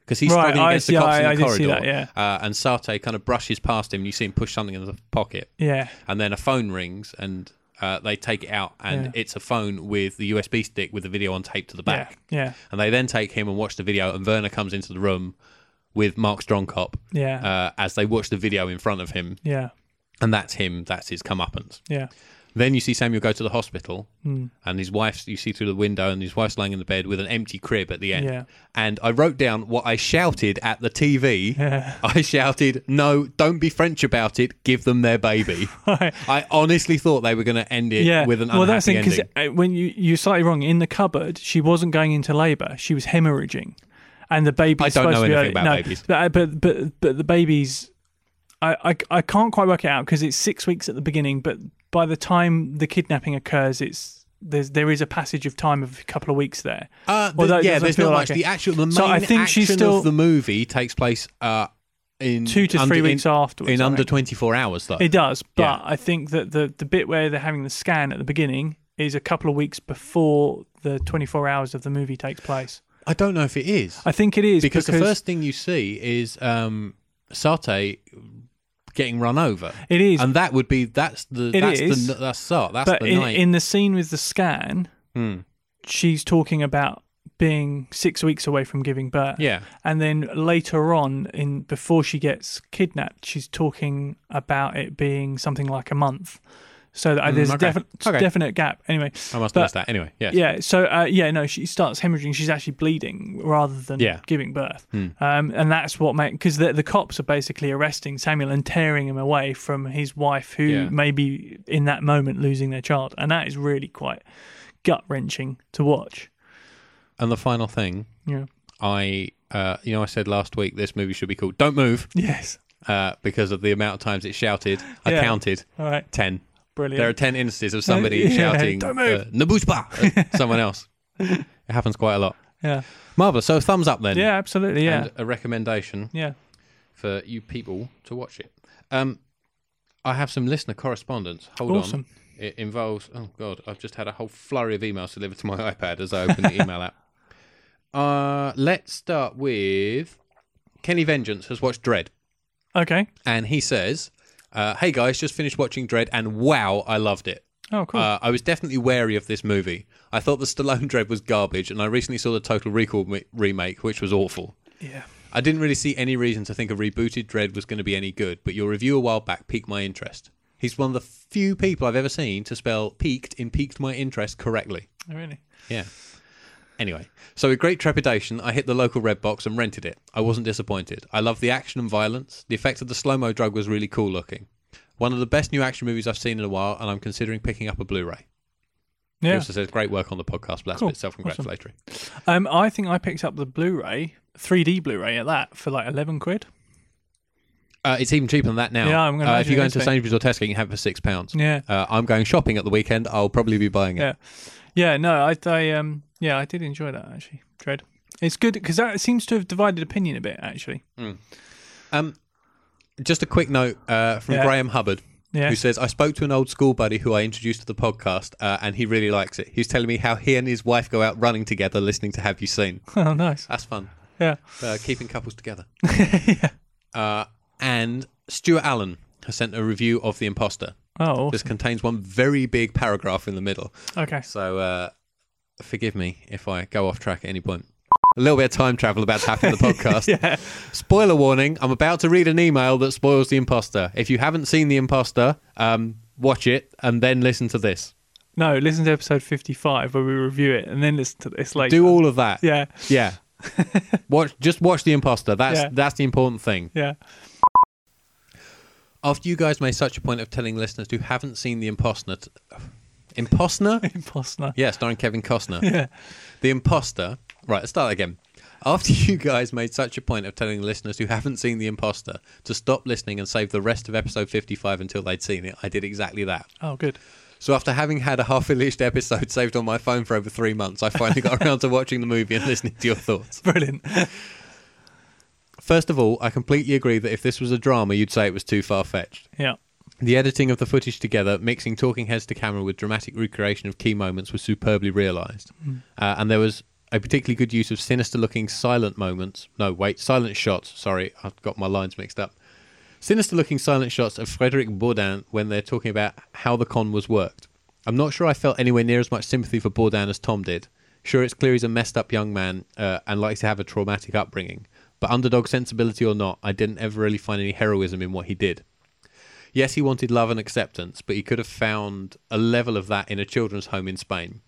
[SPEAKER 1] because he's
[SPEAKER 2] Right,
[SPEAKER 1] struggling
[SPEAKER 2] I
[SPEAKER 1] against the cops
[SPEAKER 2] I-
[SPEAKER 1] in the
[SPEAKER 2] I did
[SPEAKER 1] corridor.
[SPEAKER 2] see that, yeah.
[SPEAKER 1] uh, and Sarte kind of brushes past him. and You see him push something in the pocket,
[SPEAKER 2] Yeah.
[SPEAKER 1] and then a phone rings, and uh, they take it out, and
[SPEAKER 2] Yeah.
[SPEAKER 1] it's a phone with the USB stick with the video on tape to the back.
[SPEAKER 2] Yeah.
[SPEAKER 1] And they then take him and watch the video, and Werner comes into the room with Mark Strongcop
[SPEAKER 2] Yeah.
[SPEAKER 1] uh, as they watch the video in front of him,
[SPEAKER 2] yeah.
[SPEAKER 1] and that's him. That's his comeuppance.
[SPEAKER 2] Yeah.
[SPEAKER 1] Then you see Samuel go to the hospital,
[SPEAKER 2] Mm.
[SPEAKER 1] and his wife's. You see through the window, and his wife's lying in the bed with an empty crib at the end.
[SPEAKER 2] Yeah.
[SPEAKER 1] And I wrote down what I shouted at the TV.
[SPEAKER 2] Yeah.
[SPEAKER 1] I shouted, "No, don't be French about it. Give them their baby." I honestly thought they were going to end it
[SPEAKER 2] yeah.
[SPEAKER 1] with an
[SPEAKER 2] well, that's it because when you you're slightly wrong in the cupboard, she wasn't going into labour. She was hemorrhaging, and the baby.
[SPEAKER 1] I don't know anything about
[SPEAKER 2] no,
[SPEAKER 1] babies.
[SPEAKER 2] But but but, but the baby's. I, I, I can't quite work it out because it's six weeks at the beginning, but by the time the kidnapping occurs, it's there's there is a passage of time of a couple of weeks there.
[SPEAKER 1] Uh, the- yeah, there's not
[SPEAKER 2] like
[SPEAKER 1] much. The actual the main
[SPEAKER 2] So I think
[SPEAKER 1] action
[SPEAKER 2] she's still-
[SPEAKER 1] of the movie takes place uh, in
[SPEAKER 2] two to
[SPEAKER 1] under-
[SPEAKER 2] three
[SPEAKER 1] in-
[SPEAKER 2] weeks afterwards.
[SPEAKER 1] in
[SPEAKER 2] I
[SPEAKER 1] under 24 hours though.
[SPEAKER 2] It does, but
[SPEAKER 1] Yeah.
[SPEAKER 2] I think that the the bit where they're having the scan at the beginning is a couple of weeks before the 24 hours of the movie takes place.
[SPEAKER 1] I don't know if it is
[SPEAKER 2] I think it is
[SPEAKER 1] because, the first thing you see is um, Sate getting run over,
[SPEAKER 2] it is,
[SPEAKER 1] and that would be that's the
[SPEAKER 2] It
[SPEAKER 1] that's
[SPEAKER 2] is.
[SPEAKER 1] the that's Sart that's
[SPEAKER 2] but
[SPEAKER 1] the
[SPEAKER 2] in,
[SPEAKER 1] night.
[SPEAKER 2] in the scene with the scan,
[SPEAKER 1] Hmm.
[SPEAKER 2] she's talking about being six weeks away from giving birth.
[SPEAKER 1] Yeah,
[SPEAKER 2] And then later on, in before she gets kidnapped, she's talking about it being something like a month. So that, uh, there's
[SPEAKER 1] Mm, okay.
[SPEAKER 2] a definite
[SPEAKER 1] Okay.
[SPEAKER 2] definite gap. Anyway,
[SPEAKER 1] I must
[SPEAKER 2] But-
[SPEAKER 1] that anyway. Yes.
[SPEAKER 2] yeah. So uh, yeah, no, she starts hemorrhaging. She's actually bleeding rather than
[SPEAKER 1] Yeah.
[SPEAKER 2] giving birth.
[SPEAKER 1] Hmm.
[SPEAKER 2] Um, and that's what made because the the cops are basically arresting Samuel and tearing him away from his wife, who
[SPEAKER 1] Yeah.
[SPEAKER 2] may be in that moment losing their child, and that is really quite gut wrenching to watch.
[SPEAKER 1] And the final thing,
[SPEAKER 2] Yeah.
[SPEAKER 1] I uh, you know I said last week this movie should be called "Don't Move"
[SPEAKER 2] Yes.
[SPEAKER 1] uh, because of the amount of times it shouted. I
[SPEAKER 2] Yeah.
[SPEAKER 1] counted
[SPEAKER 2] All right.
[SPEAKER 1] ten.
[SPEAKER 2] Brilliant.
[SPEAKER 1] There are ten instances of somebody
[SPEAKER 2] Yeah,
[SPEAKER 1] shouting
[SPEAKER 2] "Don't move."
[SPEAKER 1] uh, "Ne bouge pas" at someone else. it happens quite a lot.
[SPEAKER 2] yeah.
[SPEAKER 1] Marvelous. So thumbs up then.
[SPEAKER 2] Yeah. Absolutely. Yeah.
[SPEAKER 1] And a recommendation
[SPEAKER 2] yeah.
[SPEAKER 1] for you people to watch it. Um, I have some listener correspondence. Hold
[SPEAKER 2] Awesome.
[SPEAKER 1] on. It involves. Oh God, I've just had a whole flurry of emails delivered to my iPad as I open the email app. Uh, let's start with Kenny Vengeance has watched Dredd,
[SPEAKER 2] Okay.
[SPEAKER 1] and he says, uh, "Hey guys, just finished watching Dredd, and wow, I loved it.
[SPEAKER 2] Oh, cool.
[SPEAKER 1] Uh, I was definitely wary of this movie. I thought the Stallone Dredd was garbage, and I recently saw the Total Recall me- remake, which was awful."
[SPEAKER 2] yeah.
[SPEAKER 1] I didn't really see any reason to think a rebooted Dredd was going to be any good, but your review a while back piqued my interest. He's one of the few people I've ever seen to spell peaked in piqued my interest correctly.
[SPEAKER 2] Oh, Really.
[SPEAKER 1] Yeah. Anyway, so with great trepidation, I hit the local red box and rented it. I wasn't disappointed. I loved the action and violence. The effect of the slow mo drug was really cool looking. One of the best new action movies I've seen in a while, and I'm considering picking up a Blu ray. He
[SPEAKER 2] Yeah.
[SPEAKER 1] also says, great work on the podcast, but that's
[SPEAKER 2] Cool.
[SPEAKER 1] a bit self congratulatory.
[SPEAKER 2] Um, I think I picked up the Blu-ray, 3D Blu-ray at that for like 11 quid.
[SPEAKER 1] Uh, it's even cheaper than that now.
[SPEAKER 2] Yeah, I'm gonna
[SPEAKER 1] uh, if you go into. Sainsbury's or Tesco, you can have it for six pounds.
[SPEAKER 2] Yeah.
[SPEAKER 1] Uh, I'm going shopping at the weekend. I'll probably be buying it.
[SPEAKER 2] Yeah. Yeah, no, I, I um yeah, I did enjoy that actually. Dredd. It's good because that seems to have divided opinion a bit actually.
[SPEAKER 1] Um, just a quick note uh, from
[SPEAKER 2] Yeah.
[SPEAKER 1] Graham Hubbard,
[SPEAKER 2] Yeah.
[SPEAKER 1] who says, I spoke to an old school buddy who I introduced to the podcast, uh, and he really likes it. He's telling me how he and his wife go out running together listening to Have You Seen.
[SPEAKER 2] oh, nice.
[SPEAKER 1] That's fun.
[SPEAKER 2] Yeah.
[SPEAKER 1] Uh, keeping couples together. uh, and Stuart Allen has sent a review of The Imposter.
[SPEAKER 2] Oh,
[SPEAKER 1] This
[SPEAKER 2] awesome.
[SPEAKER 1] contains one very big paragraph in the middle.
[SPEAKER 2] okay.
[SPEAKER 1] So uh, forgive me if I go off track at any point. A little bit of time travel about to happen in the podcast.
[SPEAKER 2] Yeah.
[SPEAKER 1] Spoiler warning, I'm about to read an email that spoils The Imposter. If you haven't seen The Imposter, um, watch it and then listen to this.
[SPEAKER 2] No, listen to episode 55 where we review it and then listen to this later.
[SPEAKER 1] Do all of that.
[SPEAKER 2] Yeah.
[SPEAKER 1] Yeah. watch just watch The Imposter. That's
[SPEAKER 2] Yeah.
[SPEAKER 1] that's the important thing.
[SPEAKER 2] Yeah.
[SPEAKER 1] After you guys made such a point of telling listeners who haven't seen The Imposter t- Imposter?
[SPEAKER 2] Imposter.
[SPEAKER 1] yeah, starring Kevin Costner.
[SPEAKER 2] Yeah.
[SPEAKER 1] The Imposter. Right, let's start again. After you guys made such a point of telling listeners who haven't seen The Imposter to stop listening and save the rest of episode 55 until they'd seen it, I did exactly that.
[SPEAKER 2] Oh, good.
[SPEAKER 1] So after having had a half-finished episode saved on my phone for over three months, I finally got around to watching the movie and listening to your thoughts.
[SPEAKER 2] Brilliant.
[SPEAKER 1] First of all, I completely agree that if this was a drama, you'd say it was too far-fetched.
[SPEAKER 2] Yeah.
[SPEAKER 1] The editing of the footage together, mixing talking heads to camera with dramatic recreation of key moments, was superbly realised. Uh, and there was a particularly good use of sinister looking silent moments. No, wait, silent shots. Sorry, I've got my lines mixed up. Sinister looking silent shots of Frederic Bourdin when they're talking about how the con was worked. I'm not sure I felt anywhere near as much sympathy for Bourdin as Tom did. Sure, it's clear he's a messed up young man uh, and likes to have a traumatic upbringing. But underdog sensibility or not, I didn't ever really find any heroism in what he did. Yes, he wanted love and acceptance, but he could have found a level of that in a children's home in Spain.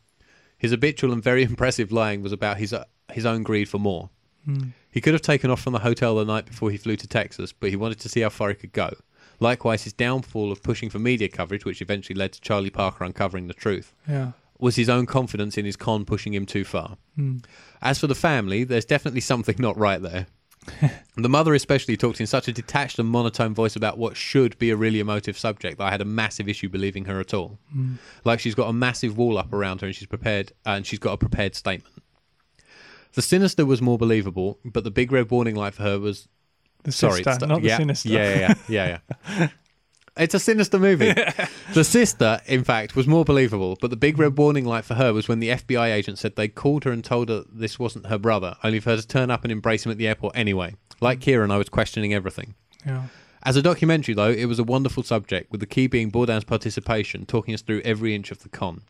[SPEAKER 1] His habitual and very impressive lying was about his uh, his own greed for more. He could have taken off from the hotel the night before he flew to Texas, but he wanted to see how far he could go. Likewise, his downfall of pushing for media coverage, which eventually led to Charlie Parker uncovering the truth,
[SPEAKER 2] Yeah.
[SPEAKER 1] was his own confidence in his con pushing him too far. As for the family, there's definitely something not right there. the mother, especially, talked in such a detached and monotone voice about what should be a really emotive subject that I had a massive issue believing her at all. Mm. Like she's got a massive wall up around her and she's prepared, and she's got a prepared statement. The sinister was more believable, but the big red warning light for her was
[SPEAKER 2] The
[SPEAKER 1] Sorry,
[SPEAKER 2] sister,
[SPEAKER 1] sta-
[SPEAKER 2] not the sinister.
[SPEAKER 1] Yeah, yeah, yeah, yeah. yeah. it's a sinister movie. the sister, in fact, was more believable, but the big red warning light for her was when the FBI agent said they called her and told her this wasn't her brother, only for her to turn up and embrace him at the airport anyway. Like Kieran, I was questioning everything.
[SPEAKER 2] Yeah.
[SPEAKER 1] As a documentary, though, it was a wonderful subject, with the key being Bourdin's participation, talking us through every inch of the con.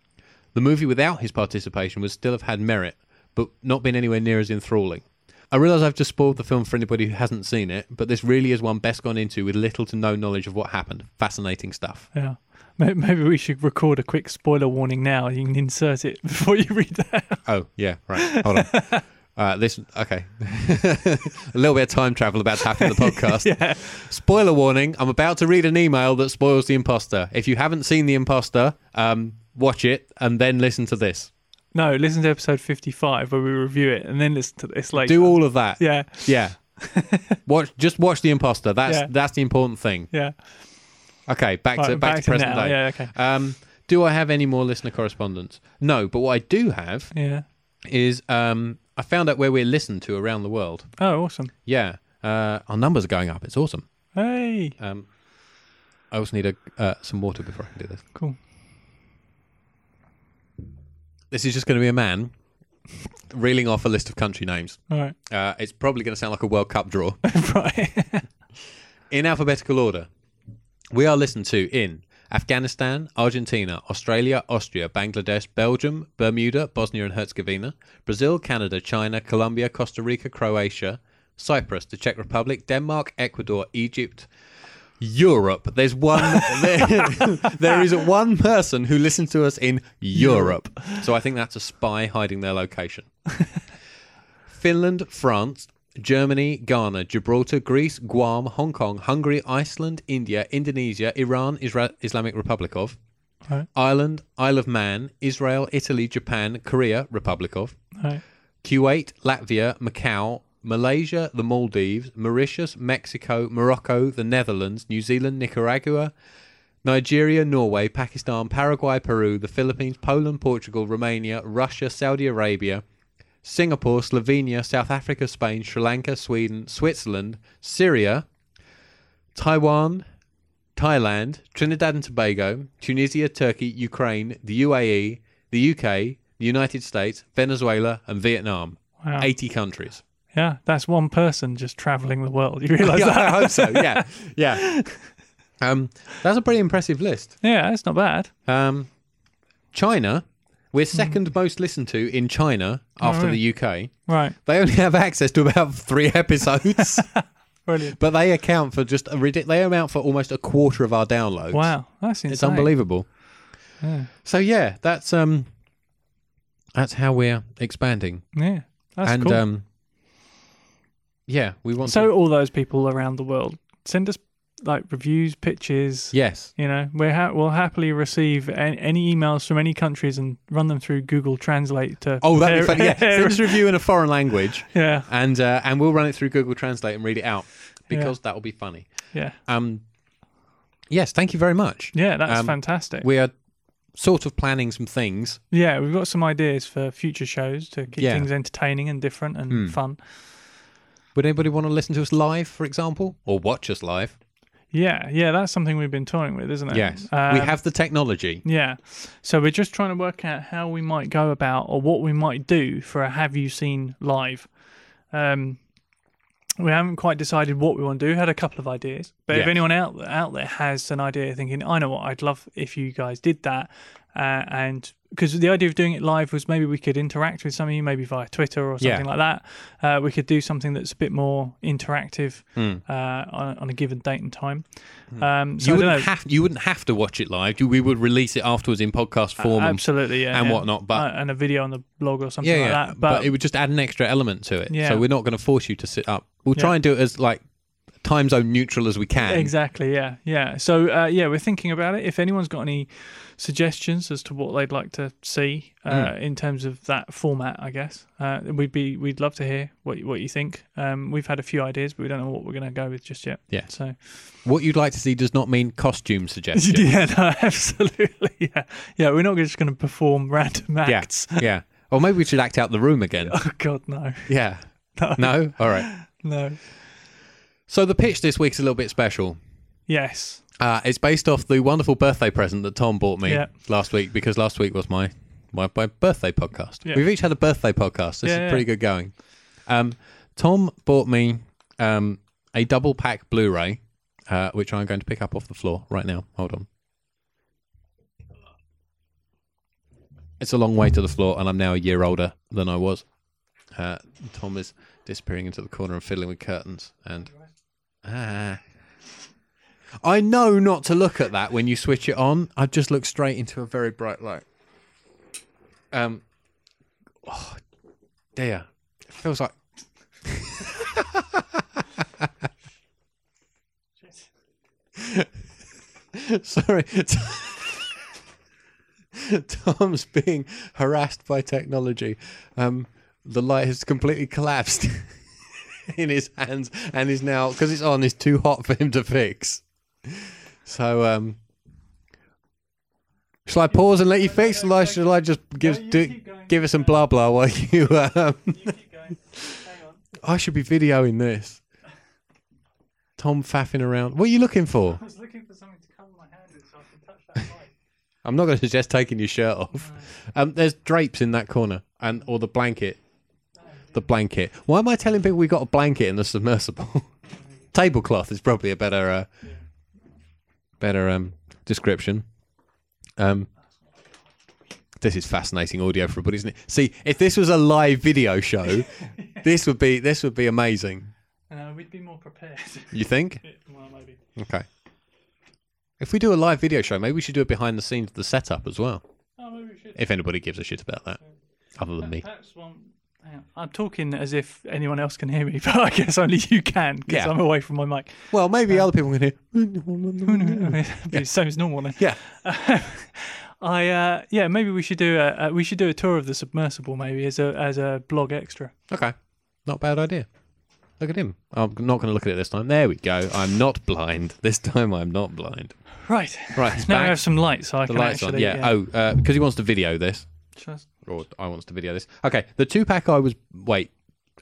[SPEAKER 1] The movie without his participation would still have had merit, but not been anywhere near as enthralling. I realise I've just spoiled the film for anybody who hasn't seen it, but this really is one best gone into with little to no knowledge of what happened. Fascinating stuff.
[SPEAKER 2] Yeah. Maybe we should record a quick spoiler warning now. You can insert it before you read that.
[SPEAKER 1] Oh, yeah, right. Hold on. Uh, this okay. a little bit of time travel about to happen in the podcast.
[SPEAKER 2] yeah.
[SPEAKER 1] Spoiler warning: I'm about to read an email that spoils the imposter. If you haven't seen the imposter, um, watch it and then listen to this.
[SPEAKER 2] No, listen to episode 55 where we review it and then listen to this later.
[SPEAKER 1] Do all of that.
[SPEAKER 2] Yeah.
[SPEAKER 1] Yeah. watch. Just watch the imposter. That's
[SPEAKER 2] Yeah.
[SPEAKER 1] that's the important thing.
[SPEAKER 2] Yeah.
[SPEAKER 1] Okay, back to
[SPEAKER 2] Right,
[SPEAKER 1] back, to present
[SPEAKER 2] now.
[SPEAKER 1] day.
[SPEAKER 2] Yeah, okay.
[SPEAKER 1] Um, do I have any more listener correspondence? No, but what I do have
[SPEAKER 2] Yeah.
[SPEAKER 1] is um, I found out where we're listened to around the world.
[SPEAKER 2] Oh, awesome.
[SPEAKER 1] Yeah, uh, our numbers are going up. It's awesome.
[SPEAKER 2] Hey.
[SPEAKER 1] Um, I also need a, uh, some water before I can do this.
[SPEAKER 2] Cool.
[SPEAKER 1] This is just going to be a man reeling off a list of country names.
[SPEAKER 2] All right.
[SPEAKER 1] Uh, it's probably going to sound like a World Cup draw.
[SPEAKER 2] right.
[SPEAKER 1] in alphabetical order, we are listened to in Afghanistan, Argentina, Australia, Austria, Bangladesh, Belgium, Bermuda, Bosnia and Herzegovina, Brazil, Canada, China, Colombia, Costa Rica, Croatia, Cyprus, the Czech Republic, Denmark, Ecuador, Egypt, Europe. There's one. there, there is one person who listens to us in Europe. So I think that's a spy hiding their location. Finland, France, Germany, Ghana, Gibraltar, Greece, Guam, Hong Kong, Hungary, Iceland, India, Indonesia, Iran, Isra- Islamic Republic of,
[SPEAKER 2] Right.
[SPEAKER 1] Ireland, Isle of Man, Israel, Italy, Japan, Korea, Republic of,
[SPEAKER 2] right.
[SPEAKER 1] Kuwait, Latvia, Macau, Malaysia, the Maldives, Mauritius, Mexico, Morocco, the Netherlands, New Zealand, Nicaragua, Nigeria, Norway, Pakistan, Paraguay, Peru, the Philippines, Poland, Portugal, Romania, Russia, Saudi Arabia, Singapore, Slovenia, South Africa, Spain, Sri Lanka, Sweden, Switzerland, Syria, Taiwan, Thailand, Trinidad and Tobago, Tunisia, Turkey, Ukraine, the UAE, the UK, the United States, Venezuela, and Vietnam.
[SPEAKER 2] Wow.
[SPEAKER 1] 80 countries.
[SPEAKER 2] Yeah, that's one person just traveling the world. You realise that?
[SPEAKER 1] I hope so. Yeah, yeah. Um, that's a pretty impressive list.
[SPEAKER 2] Yeah, it's not bad.
[SPEAKER 1] Um, China, we're second most listened to in China after the UK.
[SPEAKER 2] Right.
[SPEAKER 1] They only have access to about three episodes,
[SPEAKER 2] Brilliant.
[SPEAKER 1] but they account for just a ridic- They amount for almost a quarter of our downloads.
[SPEAKER 2] Wow, that's insane.
[SPEAKER 1] it's unbelievable.
[SPEAKER 2] Yeah.
[SPEAKER 1] So yeah, that's um, that's how we're expanding,
[SPEAKER 2] Yeah, that's
[SPEAKER 1] and
[SPEAKER 2] cool.
[SPEAKER 1] um, yeah, we want
[SPEAKER 2] so
[SPEAKER 1] to.
[SPEAKER 2] all those people around the world send us like reviews, pictures.
[SPEAKER 1] Yes,
[SPEAKER 2] You know, we're ha- we'll happily receive any, any emails from any countries and run them through Google Translate to.
[SPEAKER 1] Oh, that'd be funny. Yeah, send us a review in a foreign language,
[SPEAKER 2] yeah,
[SPEAKER 1] and uh, and we'll run it through Google Translate and read it out because that will be funny.
[SPEAKER 2] yeah,
[SPEAKER 1] Um, yes, thank you very much.
[SPEAKER 2] yeah. That's
[SPEAKER 1] Um,
[SPEAKER 2] fantastic.
[SPEAKER 1] We are sort of planning some things.
[SPEAKER 2] yeah, we've got some ideas for future shows to keep
[SPEAKER 1] Yeah.
[SPEAKER 2] things entertaining and different and
[SPEAKER 1] Hmm.
[SPEAKER 2] fun.
[SPEAKER 1] Would anybody want to listen to us live, for example, or watch us live?
[SPEAKER 2] Yeah, yeah, that's something we've been toying with, isn't it?
[SPEAKER 1] Yes,
[SPEAKER 2] Um,
[SPEAKER 1] we have the technology.
[SPEAKER 2] Yeah. So we're just trying to work out how we might go about or what we might do for a have you seen live. Um we haven't quite decided what we want to do. We Had a couple of ideas, but if anyone out out there has an idea, thinking, I know what I'd love if you guys did that, uh, and because the idea of doing it live was maybe we could interact with some of you, maybe via Twitter or
[SPEAKER 1] Yeah.
[SPEAKER 2] something like that. Uh, we could do something that's a bit more interactive
[SPEAKER 1] Hmm.
[SPEAKER 2] uh, on, on a given date and time. Um, so
[SPEAKER 1] you wouldn't have you wouldn't have to watch it live. We would release it afterwards in podcast form and,
[SPEAKER 2] Absolutely, yeah,
[SPEAKER 1] and
[SPEAKER 2] yeah.
[SPEAKER 1] whatnot. But
[SPEAKER 2] Uh, and a video on the blog or something
[SPEAKER 1] yeah,
[SPEAKER 2] like
[SPEAKER 1] yeah.
[SPEAKER 2] that.
[SPEAKER 1] But,
[SPEAKER 2] But,
[SPEAKER 1] it would just add an extra element to it.
[SPEAKER 2] Yeah.
[SPEAKER 1] So we're not going to force you to sit up. We'll
[SPEAKER 2] Yeah.
[SPEAKER 1] try and do it as like time zone neutral as we can.
[SPEAKER 2] exactly, yeah, yeah. So uh, yeah, we're thinking about it. If anyone's got any suggestions as to what they'd like to see uh,
[SPEAKER 1] Hmm.
[SPEAKER 2] in terms of that format, I guess uh, we'd be we'd love to hear what what you think. Um, we've had a few ideas, but we don't know what we're going to go with just yet.
[SPEAKER 1] Yeah.
[SPEAKER 2] So
[SPEAKER 1] What you'd like to see does not mean costume suggestions.
[SPEAKER 2] yeah, no, absolutely, yeah, yeah. We're not just going to perform random
[SPEAKER 1] yeah,
[SPEAKER 2] acts.
[SPEAKER 1] yeah. Or maybe we should act out the room again.
[SPEAKER 2] Oh God, no,
[SPEAKER 1] Yeah.
[SPEAKER 2] no,
[SPEAKER 1] No. All right.
[SPEAKER 2] no.
[SPEAKER 1] So the pitch this week is a little bit special.
[SPEAKER 2] Yes.
[SPEAKER 1] Uh, it's based off the wonderful birthday present that Tom bought me
[SPEAKER 2] Yeah.
[SPEAKER 1] last week because last week was my my, my birthday podcast.
[SPEAKER 2] Yeah.
[SPEAKER 1] We've each had a birthday podcast. This
[SPEAKER 2] Yeah,
[SPEAKER 1] is
[SPEAKER 2] yeah.
[SPEAKER 1] pretty good going. Um, Tom bought me um, a double pack Blu-ray, uh, which I'm going to pick up off the floor right now. Hold on. It's a long way to the floor, and I'm now a year older than I was. Uh, Tom is disappearing into the corner and fiddling with curtains, and ah. I know not to look at that when you switch it on. I just look straight into a very bright light. Um, oh, dear, it feels like. Sorry, Tom's being harassed by technology. Um, the light has completely collapsed in his hands and is now because it's on. Is too hot for him to fix. So, um, shall I pause and let you fix? Or shall I just give
[SPEAKER 2] you
[SPEAKER 1] do, give it some blah blah while you? Um,
[SPEAKER 2] You keep going. Hang on.
[SPEAKER 1] I should be videoing this. Tom faffing around. What are you looking for?
[SPEAKER 2] I was looking for something to cover my hand so I can touch that light.
[SPEAKER 1] I'm not going to suggest taking your shirt off. Um, there's drapes in that corner, and or the blanket. The blanket. Why am I telling people we got a blanket in the submersible? Tablecloth is probably a better, uh, better um, description. Um, this is fascinating audio for everybody, isn't it? See, if this was a live video show, this would be this would be amazing.
[SPEAKER 2] Uh, we'd be more prepared.
[SPEAKER 1] You think?
[SPEAKER 2] well, maybe.
[SPEAKER 1] Okay. If we do a live video show, maybe we should do it behind the scenes of the setup as well.
[SPEAKER 2] Oh, maybe we should.
[SPEAKER 1] If anybody gives a shit about that, other than me.
[SPEAKER 2] Perhaps one. I'm talking as if anyone else can hear me, but I guess only you can because
[SPEAKER 1] Yeah.
[SPEAKER 2] I'm away from my mic.
[SPEAKER 1] Well, maybe other people can hear.
[SPEAKER 2] It'd same as normal then.
[SPEAKER 1] Yeah.
[SPEAKER 2] I uh, yeah, maybe we should do a uh, we should do a tour of the submersible maybe as a as a blog extra.
[SPEAKER 1] Okay. Not a bad idea. Look at him. I'm not going to look at it this time. There we go. I'm not blind. This time I'm not blind.
[SPEAKER 2] Right.
[SPEAKER 1] Right. It's
[SPEAKER 2] Now I
[SPEAKER 1] back.
[SPEAKER 2] have some light, so I
[SPEAKER 1] the
[SPEAKER 2] can
[SPEAKER 1] lights
[SPEAKER 2] actually.
[SPEAKER 1] on. Yeah. Oh, because he wants to video this,
[SPEAKER 2] Just-
[SPEAKER 1] or I wants to video this. Okay. The two pack I was. Wait.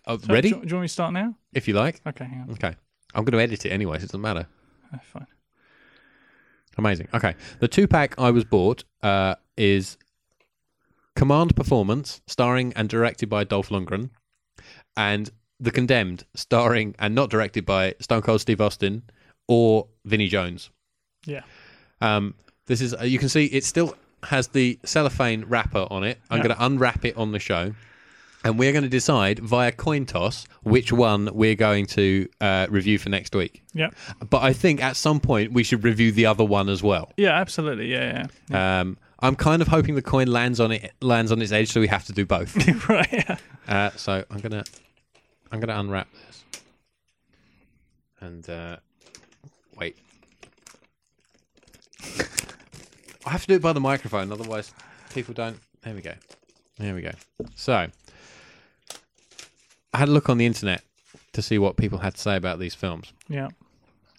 [SPEAKER 1] Uh,
[SPEAKER 2] so
[SPEAKER 1] ready?
[SPEAKER 2] Do, do you want me to start now?
[SPEAKER 1] If you like.
[SPEAKER 2] Okay, hang on.
[SPEAKER 1] Okay. I'm going to edit it anyway, so it doesn't matter.
[SPEAKER 2] Oh, fine.
[SPEAKER 1] Amazing. Okay. The two pack I was bought uh, is Command Performance, starring and directed by Dolph Lundgren, and The Condemned, starring and not directed by Stone Cold Steve Austin or Vinnie Jones.
[SPEAKER 2] Yeah.
[SPEAKER 1] Um, this is uh, you can see it's still has the cellophane wrapper on it. I'm
[SPEAKER 2] Yeah.
[SPEAKER 1] going to unwrap it on the show, and we're going to decide via coin toss which one we're going to uh, review for next week.
[SPEAKER 2] Yeah.
[SPEAKER 1] But I think at some point we should review the other one as well.
[SPEAKER 2] Yeah, absolutely. Yeah,
[SPEAKER 1] Um, I'm kind of hoping the coin lands on it lands on its edge, so we have to do both.
[SPEAKER 2] right. Yeah.
[SPEAKER 1] uh, so I'm gonna I'm gonna unwrap this and uh, wait. I have to do it by the microphone, otherwise people don't. There we go. There we go. So I had a look on the internet to see what people had to say about these films.
[SPEAKER 2] Yeah.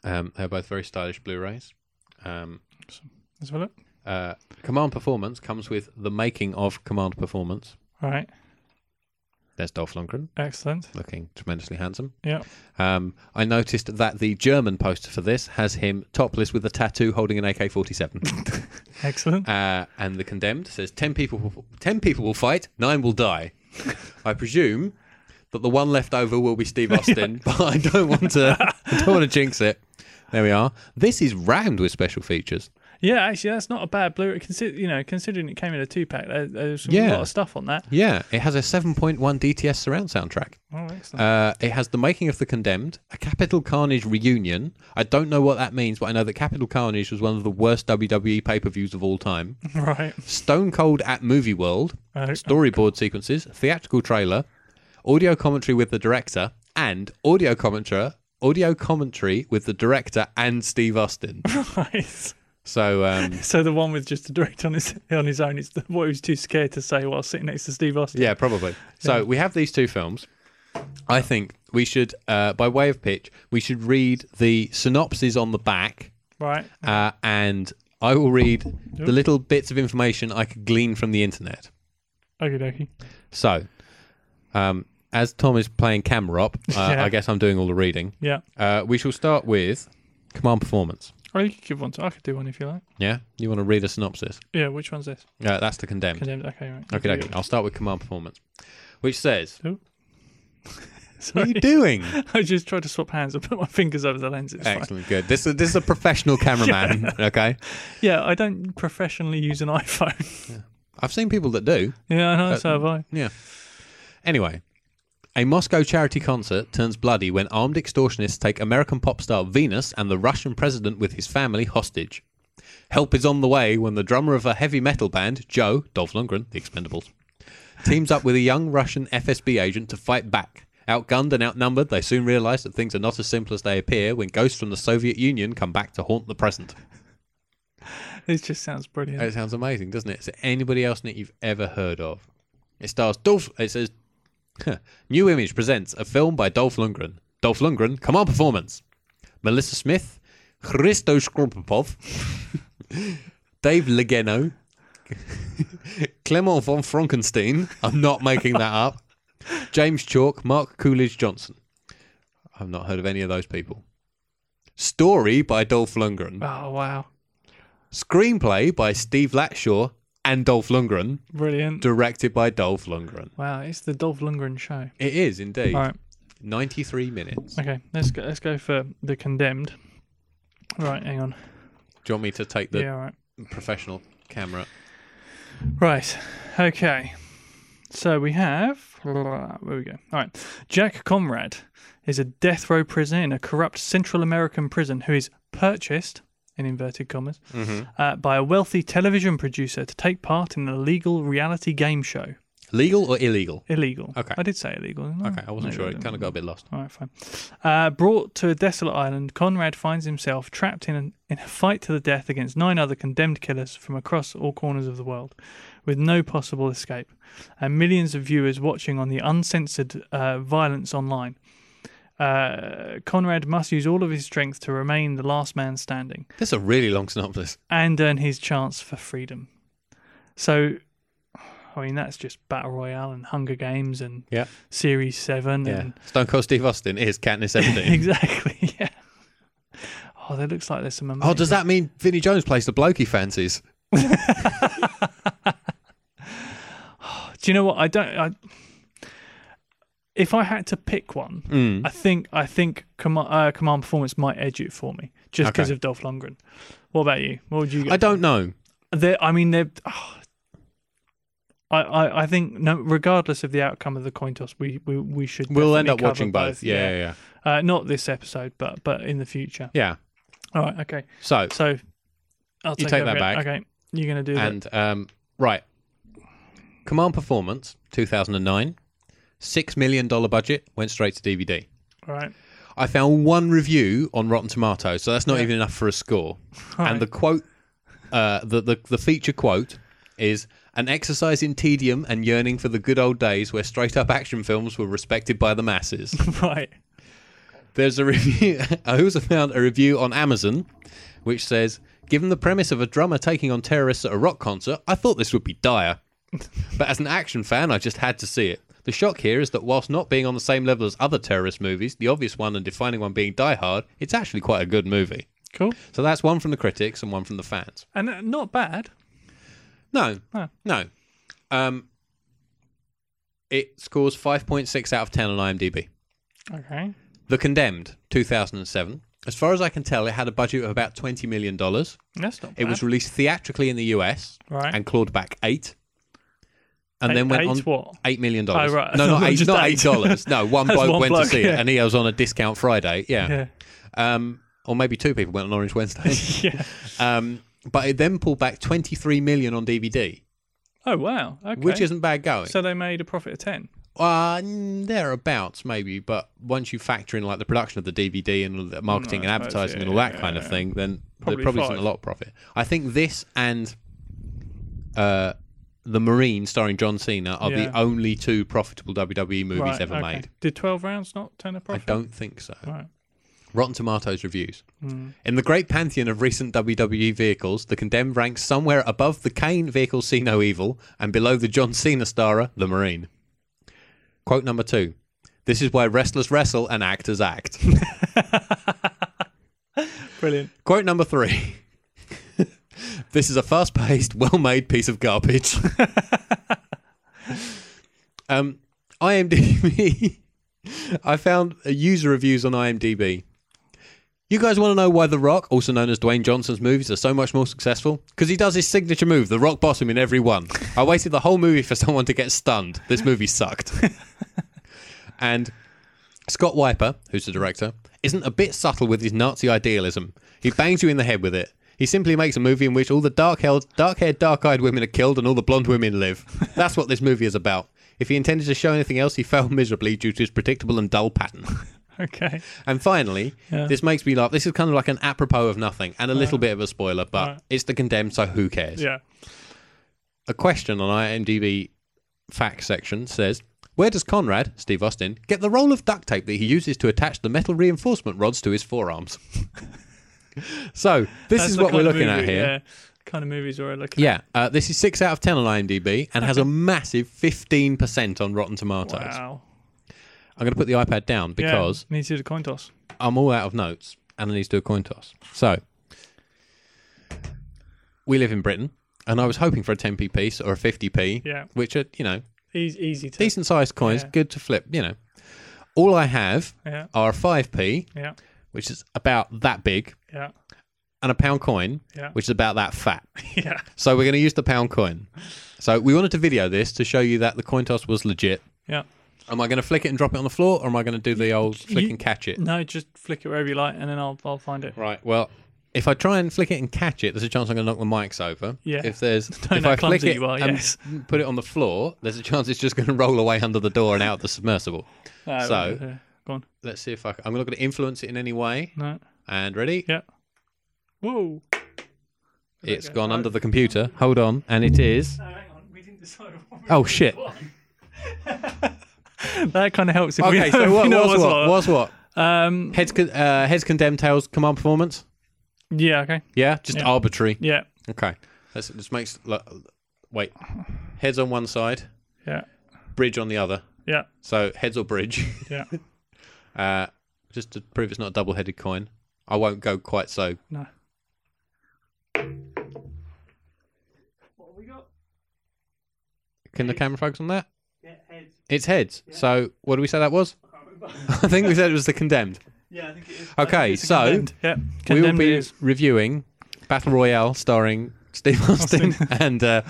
[SPEAKER 1] Um, they're both very stylish Blu-rays. Um,
[SPEAKER 2] Let's have a look.
[SPEAKER 1] uh, Command Performance comes with the making of Command Performance.
[SPEAKER 2] All right.
[SPEAKER 1] There's Dolph Lundgren
[SPEAKER 2] Excellent.
[SPEAKER 1] looking tremendously handsome.
[SPEAKER 2] Yeah.
[SPEAKER 1] Um, I noticed that the German poster for this has him topless with a tattoo holding an AK 47.
[SPEAKER 2] Excellent.
[SPEAKER 1] uh, and the Condemned says 10 people, will, 10 people will fight, 9 will die. I presume that the one left over will be Steve Austin, but I don't want to I don't want to jinx it. There we are. This is rammed with special features.
[SPEAKER 2] Yeah, actually, that's not a bad Blu-ray. Consider, you know, considering it came in a two-pack, there, there's
[SPEAKER 1] Yeah.
[SPEAKER 2] a lot of stuff on that.
[SPEAKER 1] Yeah, it has a 7.1 DTS surround soundtrack.
[SPEAKER 2] Oh, excellent.
[SPEAKER 1] Uh, it has the making of the condemned, a Capital Carnage reunion. I don't know what that means, but I know that Capital Carnage was one of the worst WWE pay per views of all time.
[SPEAKER 2] right.
[SPEAKER 1] Stone Cold at Movie World,
[SPEAKER 2] Uh,
[SPEAKER 1] storyboard sequences, theatrical trailer, audio commentary with the director, and audio commentary, audio commentary with the director and Steve Austin.
[SPEAKER 2] right.
[SPEAKER 1] So um,
[SPEAKER 2] So the one with just the director on his on his own is the, what he was too scared to say while sitting next to Steve Austin.
[SPEAKER 1] Yeah, probably. So
[SPEAKER 2] Yeah.
[SPEAKER 1] we have these two films. I think we should, uh, by way of pitch, we should read the synopses on the back,
[SPEAKER 2] Right.
[SPEAKER 1] uh, and I will read the little bits of information I could glean from the internet.
[SPEAKER 2] Okay, dokie.
[SPEAKER 1] So, um, as Tom is playing camera up, uh,
[SPEAKER 2] Yeah.
[SPEAKER 1] I guess I'm doing all the reading.
[SPEAKER 2] Yeah.
[SPEAKER 1] Uh, we shall start with Command Performance.
[SPEAKER 2] Or you could give one to. I could do one if you like.
[SPEAKER 1] Yeah, you want to read a synopsis?
[SPEAKER 2] Yeah. Which one's this?
[SPEAKER 1] Uh, that's the condemned.
[SPEAKER 2] Condemned. Okay. Right.
[SPEAKER 1] Okay, okay. I'll start with Command Performance, which says,
[SPEAKER 2] Oh.
[SPEAKER 1] "What are you doing?"
[SPEAKER 2] I just tried to swap hands. I put my fingers over the lens. It's fine.
[SPEAKER 1] Excellent, good. This is this is a professional cameraman. Okay,
[SPEAKER 2] Yeah, I don't professionally use an iPhone.
[SPEAKER 1] I've seen people that do.
[SPEAKER 2] yeah, I know.
[SPEAKER 1] Uh,
[SPEAKER 2] so have I.
[SPEAKER 1] Yeah. Anyway, a Moscow charity concert turns bloody when armed extortionists take American pop star Venus and the Russian president with his family hostage. Help is on the way when the drummer of a heavy metal band, Joe, Dolph Lundgren, the Expendables, teams up with a young Russian FSB agent to fight back. Outgunned and outnumbered, they soon realise that things are not as simple as they appear when ghosts from the Soviet Union come back to haunt the present.
[SPEAKER 2] It just sounds brilliant.
[SPEAKER 1] It sounds amazing, doesn't it? Is there anybody else in it you've ever heard of? It stars Dolph. It says, New Image presents a film by Dolph Lundgren. Dolph Lundgren, come on, performance. Melissa Smith, Christo Skropopov, Dave Legeno, Clement von Franckenstein. I'm not making that up. James Chalke, Mark Coolidge Johnson. I've not heard of any of those people. Story by Dolph Lundgren.
[SPEAKER 2] oh wow,
[SPEAKER 1] Screenplay by Steve Latshaw and Dolph Lundgren,
[SPEAKER 2] brilliant!
[SPEAKER 1] directed by Dolph Lundgren.
[SPEAKER 2] Wow, it's the Dolph Lundgren show.
[SPEAKER 1] It is indeed.
[SPEAKER 2] All right,
[SPEAKER 1] 93 minutes.
[SPEAKER 2] okay, let's go. Let's go for the condemned. Right, hang on.
[SPEAKER 1] Do you want me to take the
[SPEAKER 2] yeah, all right.
[SPEAKER 1] professional camera?
[SPEAKER 2] Right. Okay. So we have where we go. All right. Jack Conrad is a death row prisoner in a corrupt Central American prison who is purchased in inverted commas
[SPEAKER 1] Mm-hmm.
[SPEAKER 2] uh, by a wealthy television producer to take part in an illegal reality game show.
[SPEAKER 1] Legal or illegal?
[SPEAKER 2] Illegal.
[SPEAKER 1] Okay.
[SPEAKER 2] I did say illegal. I?
[SPEAKER 1] Okay, I wasn't
[SPEAKER 2] Maybe
[SPEAKER 1] sure. It kind of got a bit lost.
[SPEAKER 2] All right, fine. Uh, brought to a desolate island, Conrad finds himself trapped in, an, in a fight to the death against nine other condemned killers from across all corners of the world, with no possible escape, and millions of viewers watching on the uncensored uh, violence online. Uh, Conrad must use all of his strength to remain the last man standing
[SPEAKER 1] That's a really long synopsis.
[SPEAKER 2] and earn his chance for freedom. So, I mean, that's just Battle Royale and Hunger Games and
[SPEAKER 1] Yeah.
[SPEAKER 2] Series 7
[SPEAKER 1] Yeah.
[SPEAKER 2] and
[SPEAKER 1] Stone Cold Steve Austin is Katniss Everdeen.
[SPEAKER 2] exactly. Yeah. Oh, that looks like there's some. Amazing...
[SPEAKER 1] oh, does that mean Vinnie Jones plays the bloke he fancies?
[SPEAKER 2] Do you know what? I don't. I, if I had to pick one,
[SPEAKER 1] Mm.
[SPEAKER 2] I think I think command, uh, command performance might edge it for me, just because
[SPEAKER 1] Okay.
[SPEAKER 2] of Dolph Lundgren. What about you? What would you? Go
[SPEAKER 1] I don't know.
[SPEAKER 2] They're, I mean, they're. oh, I, I, I think no, regardless of the outcome of the coin toss, we we, we should.
[SPEAKER 1] We'll end up watching
[SPEAKER 2] cover
[SPEAKER 1] both. Yeah, yeah, yeah.
[SPEAKER 2] Uh, not this episode, but but in the future.
[SPEAKER 1] Yeah.
[SPEAKER 2] All right. Okay.
[SPEAKER 1] So,
[SPEAKER 2] So, I'll
[SPEAKER 1] You
[SPEAKER 2] take,
[SPEAKER 1] take that back.
[SPEAKER 2] Okay. You're gonna do that.
[SPEAKER 1] and um, right. Command Performance, 2009. $6 million budget, went straight to DVD.
[SPEAKER 2] All right.
[SPEAKER 1] I found one review on Rotten Tomatoes, so that's not
[SPEAKER 2] Yeah.
[SPEAKER 1] even enough for a score.
[SPEAKER 2] All
[SPEAKER 1] and the quote, uh, the, the the feature quote is an exercise in tedium and yearning for the good old days where straight up action films were respected by the masses.
[SPEAKER 2] right.
[SPEAKER 1] There's a review. I also found a review on Amazon, which says, "Given the premise of a drummer taking on terrorists at a rock concert, I thought this would be dire, but as an action fan, I just had to see it." The shock here is that whilst not being on the same level as other terrorist movies, the obvious one and defining one being Die Hard, it's actually quite a good movie.
[SPEAKER 2] Cool.
[SPEAKER 1] So that's one from the critics and one from the fans.
[SPEAKER 2] And uh, not bad.
[SPEAKER 1] No, no. Um, it scores 5.6 out of 10 on IMDb.
[SPEAKER 2] Okay.
[SPEAKER 1] The Condemned, 2007. As far as I can tell, it had a budget of about $20 million.
[SPEAKER 2] That's not bad.
[SPEAKER 1] It was released theatrically in the US
[SPEAKER 2] right.
[SPEAKER 1] and clawed back eight. And
[SPEAKER 2] Eight-
[SPEAKER 1] then went
[SPEAKER 2] eight
[SPEAKER 1] on
[SPEAKER 2] what?
[SPEAKER 1] eight million dollars.
[SPEAKER 2] Oh, right.
[SPEAKER 1] No, not eight, not
[SPEAKER 2] eight.
[SPEAKER 1] dollars. No, one bloke
[SPEAKER 2] one
[SPEAKER 1] went
[SPEAKER 2] bloke,
[SPEAKER 1] to see
[SPEAKER 2] yeah.
[SPEAKER 1] it, and he was on a discount Friday. Yeah,
[SPEAKER 2] Yeah.
[SPEAKER 1] um, or maybe two people went on Orange Wednesday.
[SPEAKER 2] yeah.
[SPEAKER 1] um, but it then pulled back twenty three million on DVD,
[SPEAKER 2] Oh wow. Okay.
[SPEAKER 1] which isn't bad going.
[SPEAKER 2] so they made a profit of ten.
[SPEAKER 1] Uh, thereabouts maybe, but once you factor in like the production of the DVD and the marketing
[SPEAKER 2] Mm,
[SPEAKER 1] and
[SPEAKER 2] suppose,
[SPEAKER 1] advertising
[SPEAKER 2] yeah,
[SPEAKER 1] and all that
[SPEAKER 2] yeah,
[SPEAKER 1] kind of thing, then
[SPEAKER 2] Probably
[SPEAKER 1] there probably isn't a lot of profit. I think this and uh, the Marine, starring John Cena, are
[SPEAKER 2] Yeah.
[SPEAKER 1] the only two profitable WWE movies
[SPEAKER 2] right,
[SPEAKER 1] ever
[SPEAKER 2] okay.
[SPEAKER 1] made.
[SPEAKER 2] Did twelve rounds not turn a
[SPEAKER 1] I
[SPEAKER 2] profit?
[SPEAKER 1] I don't think so.
[SPEAKER 2] Right.
[SPEAKER 1] Rotten Tomatoes reviews.
[SPEAKER 2] Mm.
[SPEAKER 1] In the great pantheon of recent WWE vehicles, the Condemned ranks somewhere above the Kane vehicle See No Evil and below the John Cena starer, the Marine. Quote number two. This is why wrestlers wrestle and actors act.
[SPEAKER 2] Brilliant.
[SPEAKER 1] Quote number three. This is a fast paced, well made piece of garbage. um, IMDb. I found uh, user reviews on IMDb. You guys want to know why The Rock, also known as Dwayne Johnson's movies, are so much more successful? Because he does his signature move, the rock bottom, in every one. I waited the whole movie for someone to get stunned. This movie sucked. and Scott Wiper, who's the director, isn't a bit subtle with his Nazi idealism. He bangs you in the head with it. He simply makes a movie in which all the dark-haired, dark-haired, dark-eyed women are killed and all the blonde women live. That's what this movie is about. If he intended to show anything else, he failed miserably due to his predictable and dull pattern.
[SPEAKER 2] Okay.
[SPEAKER 1] And finally,
[SPEAKER 2] Yeah.
[SPEAKER 1] this makes me laugh. This is kind of like an apropos of nothing and a little bit of a spoiler, but
[SPEAKER 2] Right.
[SPEAKER 1] it's the condemned, so who cares?
[SPEAKER 2] Yeah.
[SPEAKER 1] A question on IMDb facts section says, "Where does Conrad, Steve Austin, get the roll of duct tape that he uses to attach the metal reinforcement rods to his forearms?" so this
[SPEAKER 2] That's
[SPEAKER 1] is what we're looking at here.
[SPEAKER 2] Yeah. Kind of movies we're looking at.
[SPEAKER 1] Yeah, uh, this is six out of ten on IMDb and has a massive fifteen percent on Rotten Tomatoes.
[SPEAKER 2] Wow.
[SPEAKER 1] I'm going to put the iPad down because
[SPEAKER 2] yeah, need to do the coin toss.
[SPEAKER 1] I'm all out of notes and I need to do a coin toss. So, we live in Britain, and I was hoping for a 10p piece or a 50p,
[SPEAKER 2] Yeah.
[SPEAKER 1] which are, you know,
[SPEAKER 2] Easy, easy to.
[SPEAKER 1] decent sized coins,
[SPEAKER 2] Yeah.
[SPEAKER 1] good to flip, you know. All I have
[SPEAKER 2] Yeah.
[SPEAKER 1] are a 5p,
[SPEAKER 2] Yeah.
[SPEAKER 1] which is about that big,
[SPEAKER 2] Yeah.
[SPEAKER 1] and a pound coin,
[SPEAKER 2] Yeah.
[SPEAKER 1] which is about that fat.
[SPEAKER 2] Yeah.
[SPEAKER 1] So, we're going to use the pound coin. So, we wanted to video this to show you that the coin toss was legit.
[SPEAKER 2] Yeah.
[SPEAKER 1] Am I going to flick it and drop it on the floor, or am I going to do the old flick
[SPEAKER 2] You-
[SPEAKER 1] and catch it?
[SPEAKER 2] No, just flick it wherever you like, and then I'll I'll find it.
[SPEAKER 1] Right. Well, if I try and flick it and catch it, there's a chance I'm going to knock the mics over.
[SPEAKER 2] Yeah.
[SPEAKER 1] If there's
[SPEAKER 2] Don't
[SPEAKER 1] if I flick it
[SPEAKER 2] are,
[SPEAKER 1] and
[SPEAKER 2] yes.
[SPEAKER 1] put it on the floor, there's a chance it's just going to roll away under the door and out of the submersible.
[SPEAKER 2] No,
[SPEAKER 1] So-
[SPEAKER 2] uh, go on.
[SPEAKER 1] Let's see if I. I'm not going to influence it in any way.
[SPEAKER 2] No.
[SPEAKER 1] And ready?
[SPEAKER 2] Yeah. Whoa.
[SPEAKER 1] It's gone under the computer. Hold on, and it is.
[SPEAKER 2] Hang on. We didn't decide. What we
[SPEAKER 1] Oh shit!
[SPEAKER 2] that kind of helps if we
[SPEAKER 1] Okay, so
[SPEAKER 2] if
[SPEAKER 1] what
[SPEAKER 2] we know
[SPEAKER 1] was
[SPEAKER 2] what's
[SPEAKER 1] what? Was what?
[SPEAKER 2] Um.
[SPEAKER 1] Heads con- uh, heads condemned, tails command performance.
[SPEAKER 2] Yeah. Okay.
[SPEAKER 1] Yeah, just
[SPEAKER 2] Yeah.
[SPEAKER 1] arbitrary.
[SPEAKER 2] Yeah.
[SPEAKER 1] Okay, let's just makes. look, Wait, heads on one side,
[SPEAKER 2] Yeah.
[SPEAKER 1] bridge on the other.
[SPEAKER 2] Yeah.
[SPEAKER 1] So heads or bridge.
[SPEAKER 2] Yeah.
[SPEAKER 1] Uh, just to prove it's not a double-headed coin, I won't go quite so.
[SPEAKER 2] No. What have we got?
[SPEAKER 1] Can the camera focus on that?
[SPEAKER 2] Yeah. Heads.
[SPEAKER 1] It's heads. So what do we say that was? I think we said it was the condemned.
[SPEAKER 2] Yeah, I think it is.
[SPEAKER 1] Okay,
[SPEAKER 2] I think it's
[SPEAKER 1] so
[SPEAKER 2] condemned. yeah,
[SPEAKER 1] we will
[SPEAKER 2] condemned
[SPEAKER 1] be
[SPEAKER 2] it is.
[SPEAKER 1] reviewing Battle Royale starring Steve Austin, and uh,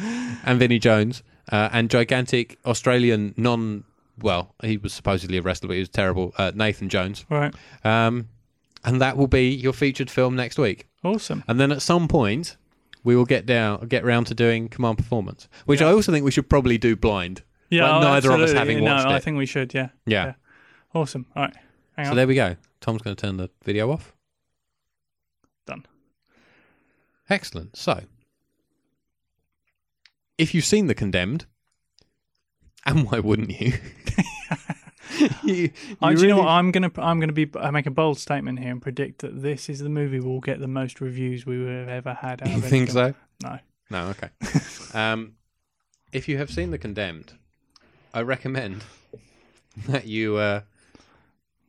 [SPEAKER 1] and Vinnie Jones uh, and gigantic Australian non. Well, he was supposedly a wrestler, but he was terrible. Uh, Nathan Jones,
[SPEAKER 2] Right.
[SPEAKER 1] um, and that will be your featured film next week.
[SPEAKER 2] Awesome.
[SPEAKER 1] And then at some point, we will get down, get round to doing command performance, which
[SPEAKER 2] Yeah.
[SPEAKER 1] I also think we should probably do blind.
[SPEAKER 2] Yeah.
[SPEAKER 1] Like
[SPEAKER 2] oh,
[SPEAKER 1] neither of us
[SPEAKER 2] absolutely.
[SPEAKER 1] having
[SPEAKER 2] no,
[SPEAKER 1] watched
[SPEAKER 2] I
[SPEAKER 1] it.
[SPEAKER 2] think we should. Yeah.
[SPEAKER 1] Yeah.
[SPEAKER 2] Yeah. Awesome. All right. Hang
[SPEAKER 1] So
[SPEAKER 2] on.
[SPEAKER 1] there we go. Tom's going to turn the video off.
[SPEAKER 2] Done.
[SPEAKER 1] Excellent. So, if you've seen The Condemned, and why wouldn't you? you, you
[SPEAKER 2] Uh, do you know what? I'm gonna I'm gonna be I make a bold statement here and predict that this is the movie we'll get the most reviews we have ever had. Out
[SPEAKER 1] You
[SPEAKER 2] of
[SPEAKER 1] think so?
[SPEAKER 2] No.
[SPEAKER 1] No. Okay. um, if you have seen The Condemned, I recommend that you uh,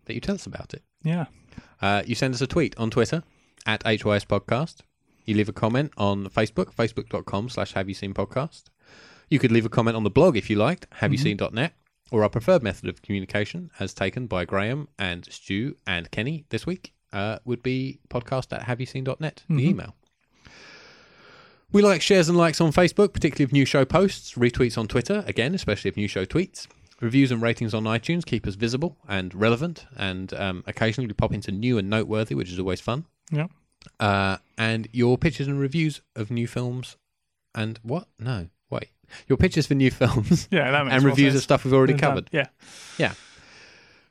[SPEAKER 1] that you tell us about it.
[SPEAKER 2] Yeah.
[SPEAKER 1] Uh, you send us a tweet on Twitter at HYS Podcast. You leave a comment on Facebook, facebook.com slash have you seen podcast. You could leave a comment on the blog if you liked, have you seen.net, or our preferred method of communication, as taken by Graham and Stu and Kenny this week, uh, would be podcast at have you seen.net, the email. We like shares and likes on Facebook, particularly of new show posts, retweets on Twitter, again, especially of new show tweets. Reviews and ratings on iTunes keep us visible and relevant, and um, occasionally we pop into new and noteworthy, which is always fun.
[SPEAKER 2] Yeah.
[SPEAKER 1] Uh, and your pictures and reviews of new films and what? No. Your pictures for new films
[SPEAKER 2] Yeah. That makes
[SPEAKER 1] and reviews of stuff we've already
[SPEAKER 2] done.
[SPEAKER 1] covered.
[SPEAKER 2] Yeah. Yeah.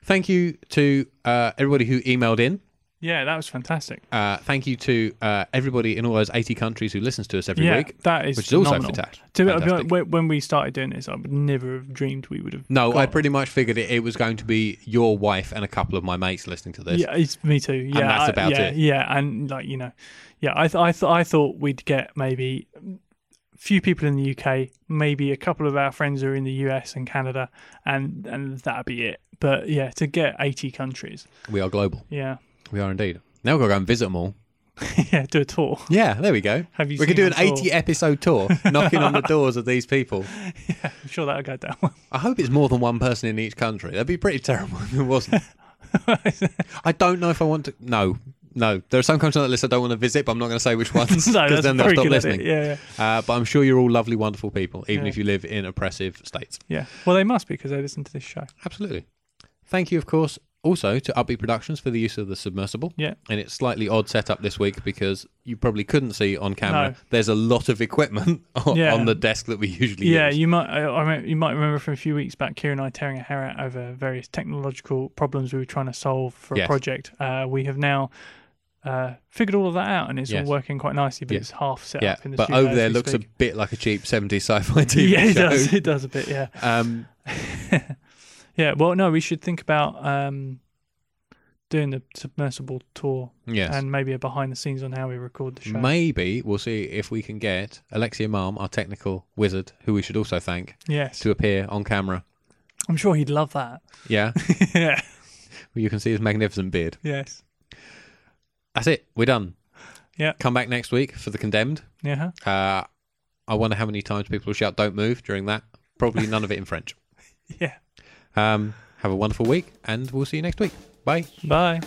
[SPEAKER 1] Thank you to uh, everybody who emailed in.
[SPEAKER 2] Yeah. That was fantastic.
[SPEAKER 1] Uh, thank you to uh, everybody in all those 80 countries who listens to us every
[SPEAKER 2] yeah.
[SPEAKER 1] week,
[SPEAKER 2] That is
[SPEAKER 1] which is also
[SPEAKER 2] phenomenal.
[SPEAKER 1] fantastic.
[SPEAKER 2] To be-
[SPEAKER 1] fantastic.
[SPEAKER 2] when when we started doing this, I would never have dreamed we would have.
[SPEAKER 1] No, I pretty much figured it, it was going to be your wife and a couple of my mates listening to this.
[SPEAKER 2] Yeah, it's me too. Yeah,
[SPEAKER 1] that's
[SPEAKER 2] I-
[SPEAKER 1] about
[SPEAKER 2] yeah,
[SPEAKER 1] it.
[SPEAKER 2] Yeah, and like you know, yeah, I th- I th- I thought we'd get maybe few people in the UK, maybe a couple of our friends are in the US and Canada, and and that'd be it. But yeah, to get 80 countries,
[SPEAKER 1] We are global.
[SPEAKER 2] yeah,
[SPEAKER 1] We are indeed. Now we've got to go and visit them all.
[SPEAKER 2] yeah, do a tour.
[SPEAKER 1] Yeah, there we go.
[SPEAKER 2] Have you?
[SPEAKER 1] we could do an
[SPEAKER 2] tour?
[SPEAKER 1] 80 episode tour, knocking on the doors of these people.
[SPEAKER 2] Yeah, I'm sure that'll go down. well.
[SPEAKER 1] I hope it's more than one person in each country. That'd be pretty terrible if it wasn't. I don't know if I want to. No, no. There are some countries on that list I don't want to visit, but I'm not going to say which ones because
[SPEAKER 2] that's
[SPEAKER 1] then they'll stop
[SPEAKER 2] good
[SPEAKER 1] listening.
[SPEAKER 2] idea. Yeah, yeah,
[SPEAKER 1] Uh, but I'm sure you're all lovely, wonderful people, even
[SPEAKER 2] Yeah.
[SPEAKER 1] if you live in oppressive states.
[SPEAKER 2] yeah. Well, they must because they listen to this show.
[SPEAKER 1] Absolutely. Thank you, of course, also to Upbeat Productions for the use of the submersible.
[SPEAKER 2] Yeah.
[SPEAKER 1] And it's slightly odd setup this week because you probably couldn't see on camera.
[SPEAKER 2] No.
[SPEAKER 1] There's a lot of equipment on,
[SPEAKER 2] Yeah.
[SPEAKER 1] on the desk that we usually
[SPEAKER 2] Yeah,
[SPEAKER 1] use.
[SPEAKER 2] you might. I, you might remember from a few weeks back, Kira and I tearing our hair out over various technological problems we were trying to solve for
[SPEAKER 1] Yes.
[SPEAKER 2] a project. Uh, we have now uh, figured all of that out, and it's
[SPEAKER 1] Yes.
[SPEAKER 2] all working quite nicely. But
[SPEAKER 1] Yeah.
[SPEAKER 2] it's half set
[SPEAKER 1] yeah,
[SPEAKER 2] up in the
[SPEAKER 1] but over there looks
[SPEAKER 2] speak.
[SPEAKER 1] a bit like a cheap 70s sci-fi TV
[SPEAKER 2] yeah, it
[SPEAKER 1] show.
[SPEAKER 2] does. It does a bit. Yeah,
[SPEAKER 1] Um,
[SPEAKER 2] yeah. Well, no, we should think about um, doing the submersible tour
[SPEAKER 1] yes.
[SPEAKER 2] and maybe a behind the scenes on how we record the show.
[SPEAKER 1] Maybe we'll see if we can get Alexia Malm, our technical wizard, who we should also thank,
[SPEAKER 2] yes,
[SPEAKER 1] to appear on camera.
[SPEAKER 2] I'm sure he'd love that.
[SPEAKER 1] Yeah,
[SPEAKER 2] yeah.
[SPEAKER 1] you can see his magnificent beard.
[SPEAKER 2] Yes.
[SPEAKER 1] That's it. We're done.
[SPEAKER 2] Yeah.
[SPEAKER 1] Come back next week for the condemned.
[SPEAKER 2] Yeah.
[SPEAKER 1] Uh, I wonder how many times people will shout "Don't move" during that. Probably none of it in French.
[SPEAKER 2] Yeah.
[SPEAKER 1] Um, have a wonderful week, and we'll see you next week. Bye.
[SPEAKER 2] Bye.